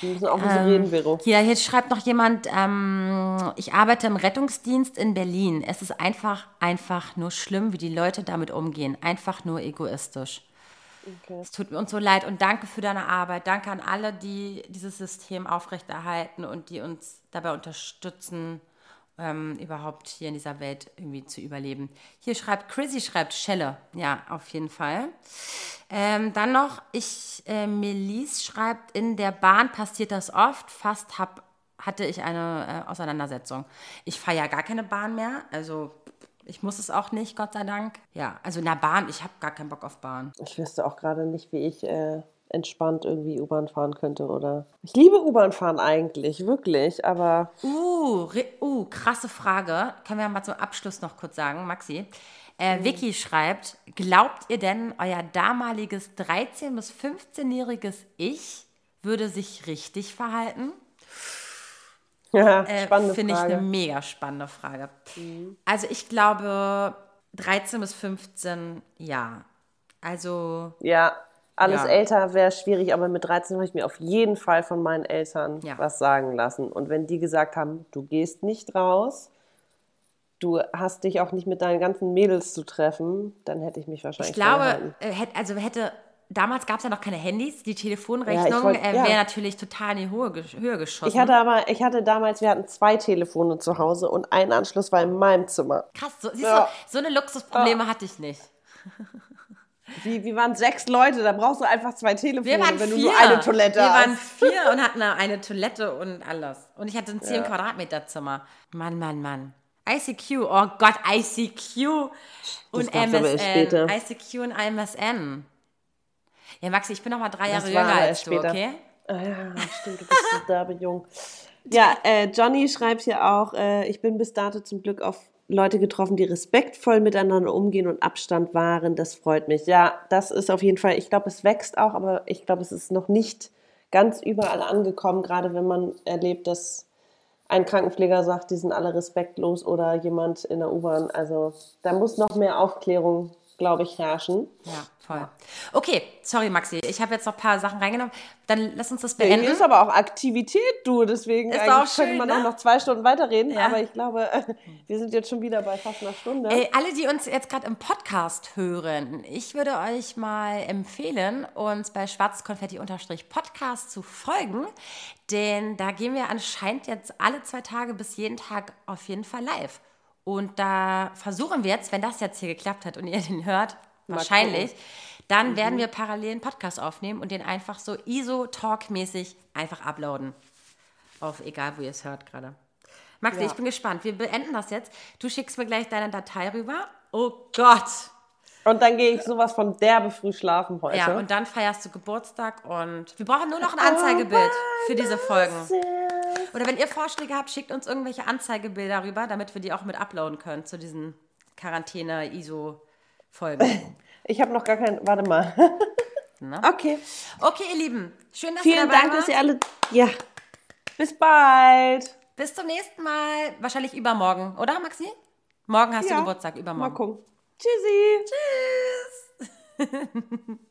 B: wir müssen auch ein bisschen reden, Vero.
A: Hier, hier schreibt noch jemand, ähm, ich arbeite im Rettungsdienst in Berlin. Es ist einfach, einfach nur schlimm, wie die Leute damit umgehen. Einfach nur egoistisch. Es tut mir uns so leid und danke für deine Arbeit. Danke an alle, die dieses System aufrechterhalten und die uns dabei unterstützen, ähm, überhaupt hier in dieser Welt irgendwie zu überleben. Hier schreibt Chrissy, schreibt Schelle. Ja, auf jeden Fall. Ähm, dann noch, ich, äh, Melis schreibt, in der Bahn passiert das oft. Fast hab, hatte ich eine äh, Auseinandersetzung. Ich fahre ja gar keine Bahn mehr, also ich muss es auch nicht, Gott sei Dank. Ja, also in der Bahn, ich habe gar keinen Bock auf Bahn.
B: Ich wüsste auch gerade nicht, wie ich äh, entspannt irgendwie U-Bahn fahren könnte oder. Ich liebe U-Bahn fahren eigentlich, wirklich, aber
A: Uh, uh, krasse Frage. Können wir mal zum Abschluss noch kurz sagen, Maxi. Äh, Vicky schreibt, glaubt ihr denn, euer damaliges 13- bis 15-jähriges Ich würde sich richtig verhalten?
B: ja,
A: Äh, Finde ich eine mega spannende Frage. Also ich glaube 13 bis 15, ja. Also
B: Ja, alles
A: Ja.
B: älter wäre schwierig, aber mit 13 habe ich mir auf jeden Fall von meinen Eltern
A: Ja.
B: was sagen lassen. Und wenn die gesagt haben, du gehst nicht raus, du hast dich auch nicht mit deinen ganzen Mädels zu treffen, dann hätte ich mich wahrscheinlich
A: ich glaube, äh, hätt, also hätte, damals gab es ja noch keine Handys, die
B: Ja,
A: Telefonrechnung
B: wollt-
A: äh,
B: ja.
A: wäre natürlich total in die Höhe, Höhe geschossen.
B: Ich hatte aber, ich hatte damals, wir hatten zwei Telefone zu Hause und ein Anschluss war in meinem Zimmer.
A: Krass, so, siehst
B: Ja.
A: du, so eine Luxusprobleme hatte ich nicht.
B: Wie, wie waren sechs Leute? Da brauchst du einfach zwei Telefone,
A: Wir
B: wenn
A: vier.
B: du nur eine Toilette
A: Wir
B: hast.
A: waren vier und hatten eine, Toilette und alles. Und ich hatte ein 10
B: Ja.
A: Quadratmeter Zimmer. Mann, Mann, Mann. ICQ, oh Gott, ICQ und
B: gab's aber.
A: MSN. ICQ und MSN. Ja, Maxi, ich bin noch mal drei Jahre jünger als
B: erst
A: du,
B: später.
A: okay?
B: Ah ja, stimmt, du bist so derbe jung. Ja, äh, Johnny schreibt hier auch, äh, ich bin bis dato zum Glück auf Leute getroffen, die respektvoll miteinander umgehen und Abstand wahren. Das freut mich. Ja, das ist auf jeden Fall, ich glaube, es wächst auch, aber ich glaube, es ist noch nicht ganz überall angekommen, gerade wenn man erlebt, dass ein Krankenpfleger sagt, die sind alle respektlos oder jemand in der U-Bahn. Also da muss noch mehr Aufklärung, glaube ich, herrschen.
A: Ja, voll. Okay, sorry, Maxi. Ich habe jetzt noch ein paar Sachen reingenommen. Dann lass uns das
B: Hier
A: beenden.
B: ist aber auch Aktivität, du. Deswegen
A: Ist
B: eigentlich
A: auch schön,
B: könnte man
A: ne?
B: auch noch zwei Stunden weiterreden.
A: Ja.
B: Aber ich glaube, wir sind jetzt schon wieder bei fast einer Stunde.
A: Ey, alle, die uns jetzt gerade im Podcast hören, ich würde euch mal empfehlen, uns bei schwarzkonfetti-podcast zu folgen, denn da gehen wir anscheinend jetzt alle zwei Tage bis jeden Tag auf jeden Fall live. Und da versuchen wir jetzt, wenn das jetzt hier geklappt hat und ihr den hört,
B: Mal
A: wahrscheinlich, dann
B: Mhm.
A: werden wir parallel einen Podcast aufnehmen und den einfach so ISO-Talk-mäßig einfach uploaden. Auf egal, wo ihr es hört gerade. Maxi,
B: Ja.
A: ich bin gespannt. Wir beenden das jetzt. Du schickst mir gleich deine Datei rüber. Oh Gott.
B: Und dann gehe ich sowas von derbe früh schlafen heute.
A: Ja, und dann feierst du Geburtstag und wir brauchen nur noch ein Anzeigebild für diese Folgen. Oder wenn ihr Vorschläge habt, schickt uns irgendwelche Anzeigebilder rüber, damit wir die auch mit uploaden können zu diesen Quarantäne-ISO-Folgen.
B: Ich habe noch gar kein. Warte mal.
A: Ne?
B: Okay.
A: Okay, ihr Lieben, schön, dass
B: Vielen
A: ihr dabei
B: Dank,
A: wart.
B: dass ihr alle. Ja. Bis bald.
A: Bis zum nächsten Mal. Wahrscheinlich übermorgen, oder Maxi? Morgen hast
B: Ja.
A: du Geburtstag,
B: Mal
A: übermorgen.
B: gucken. Tschüssi.
A: Tschüss.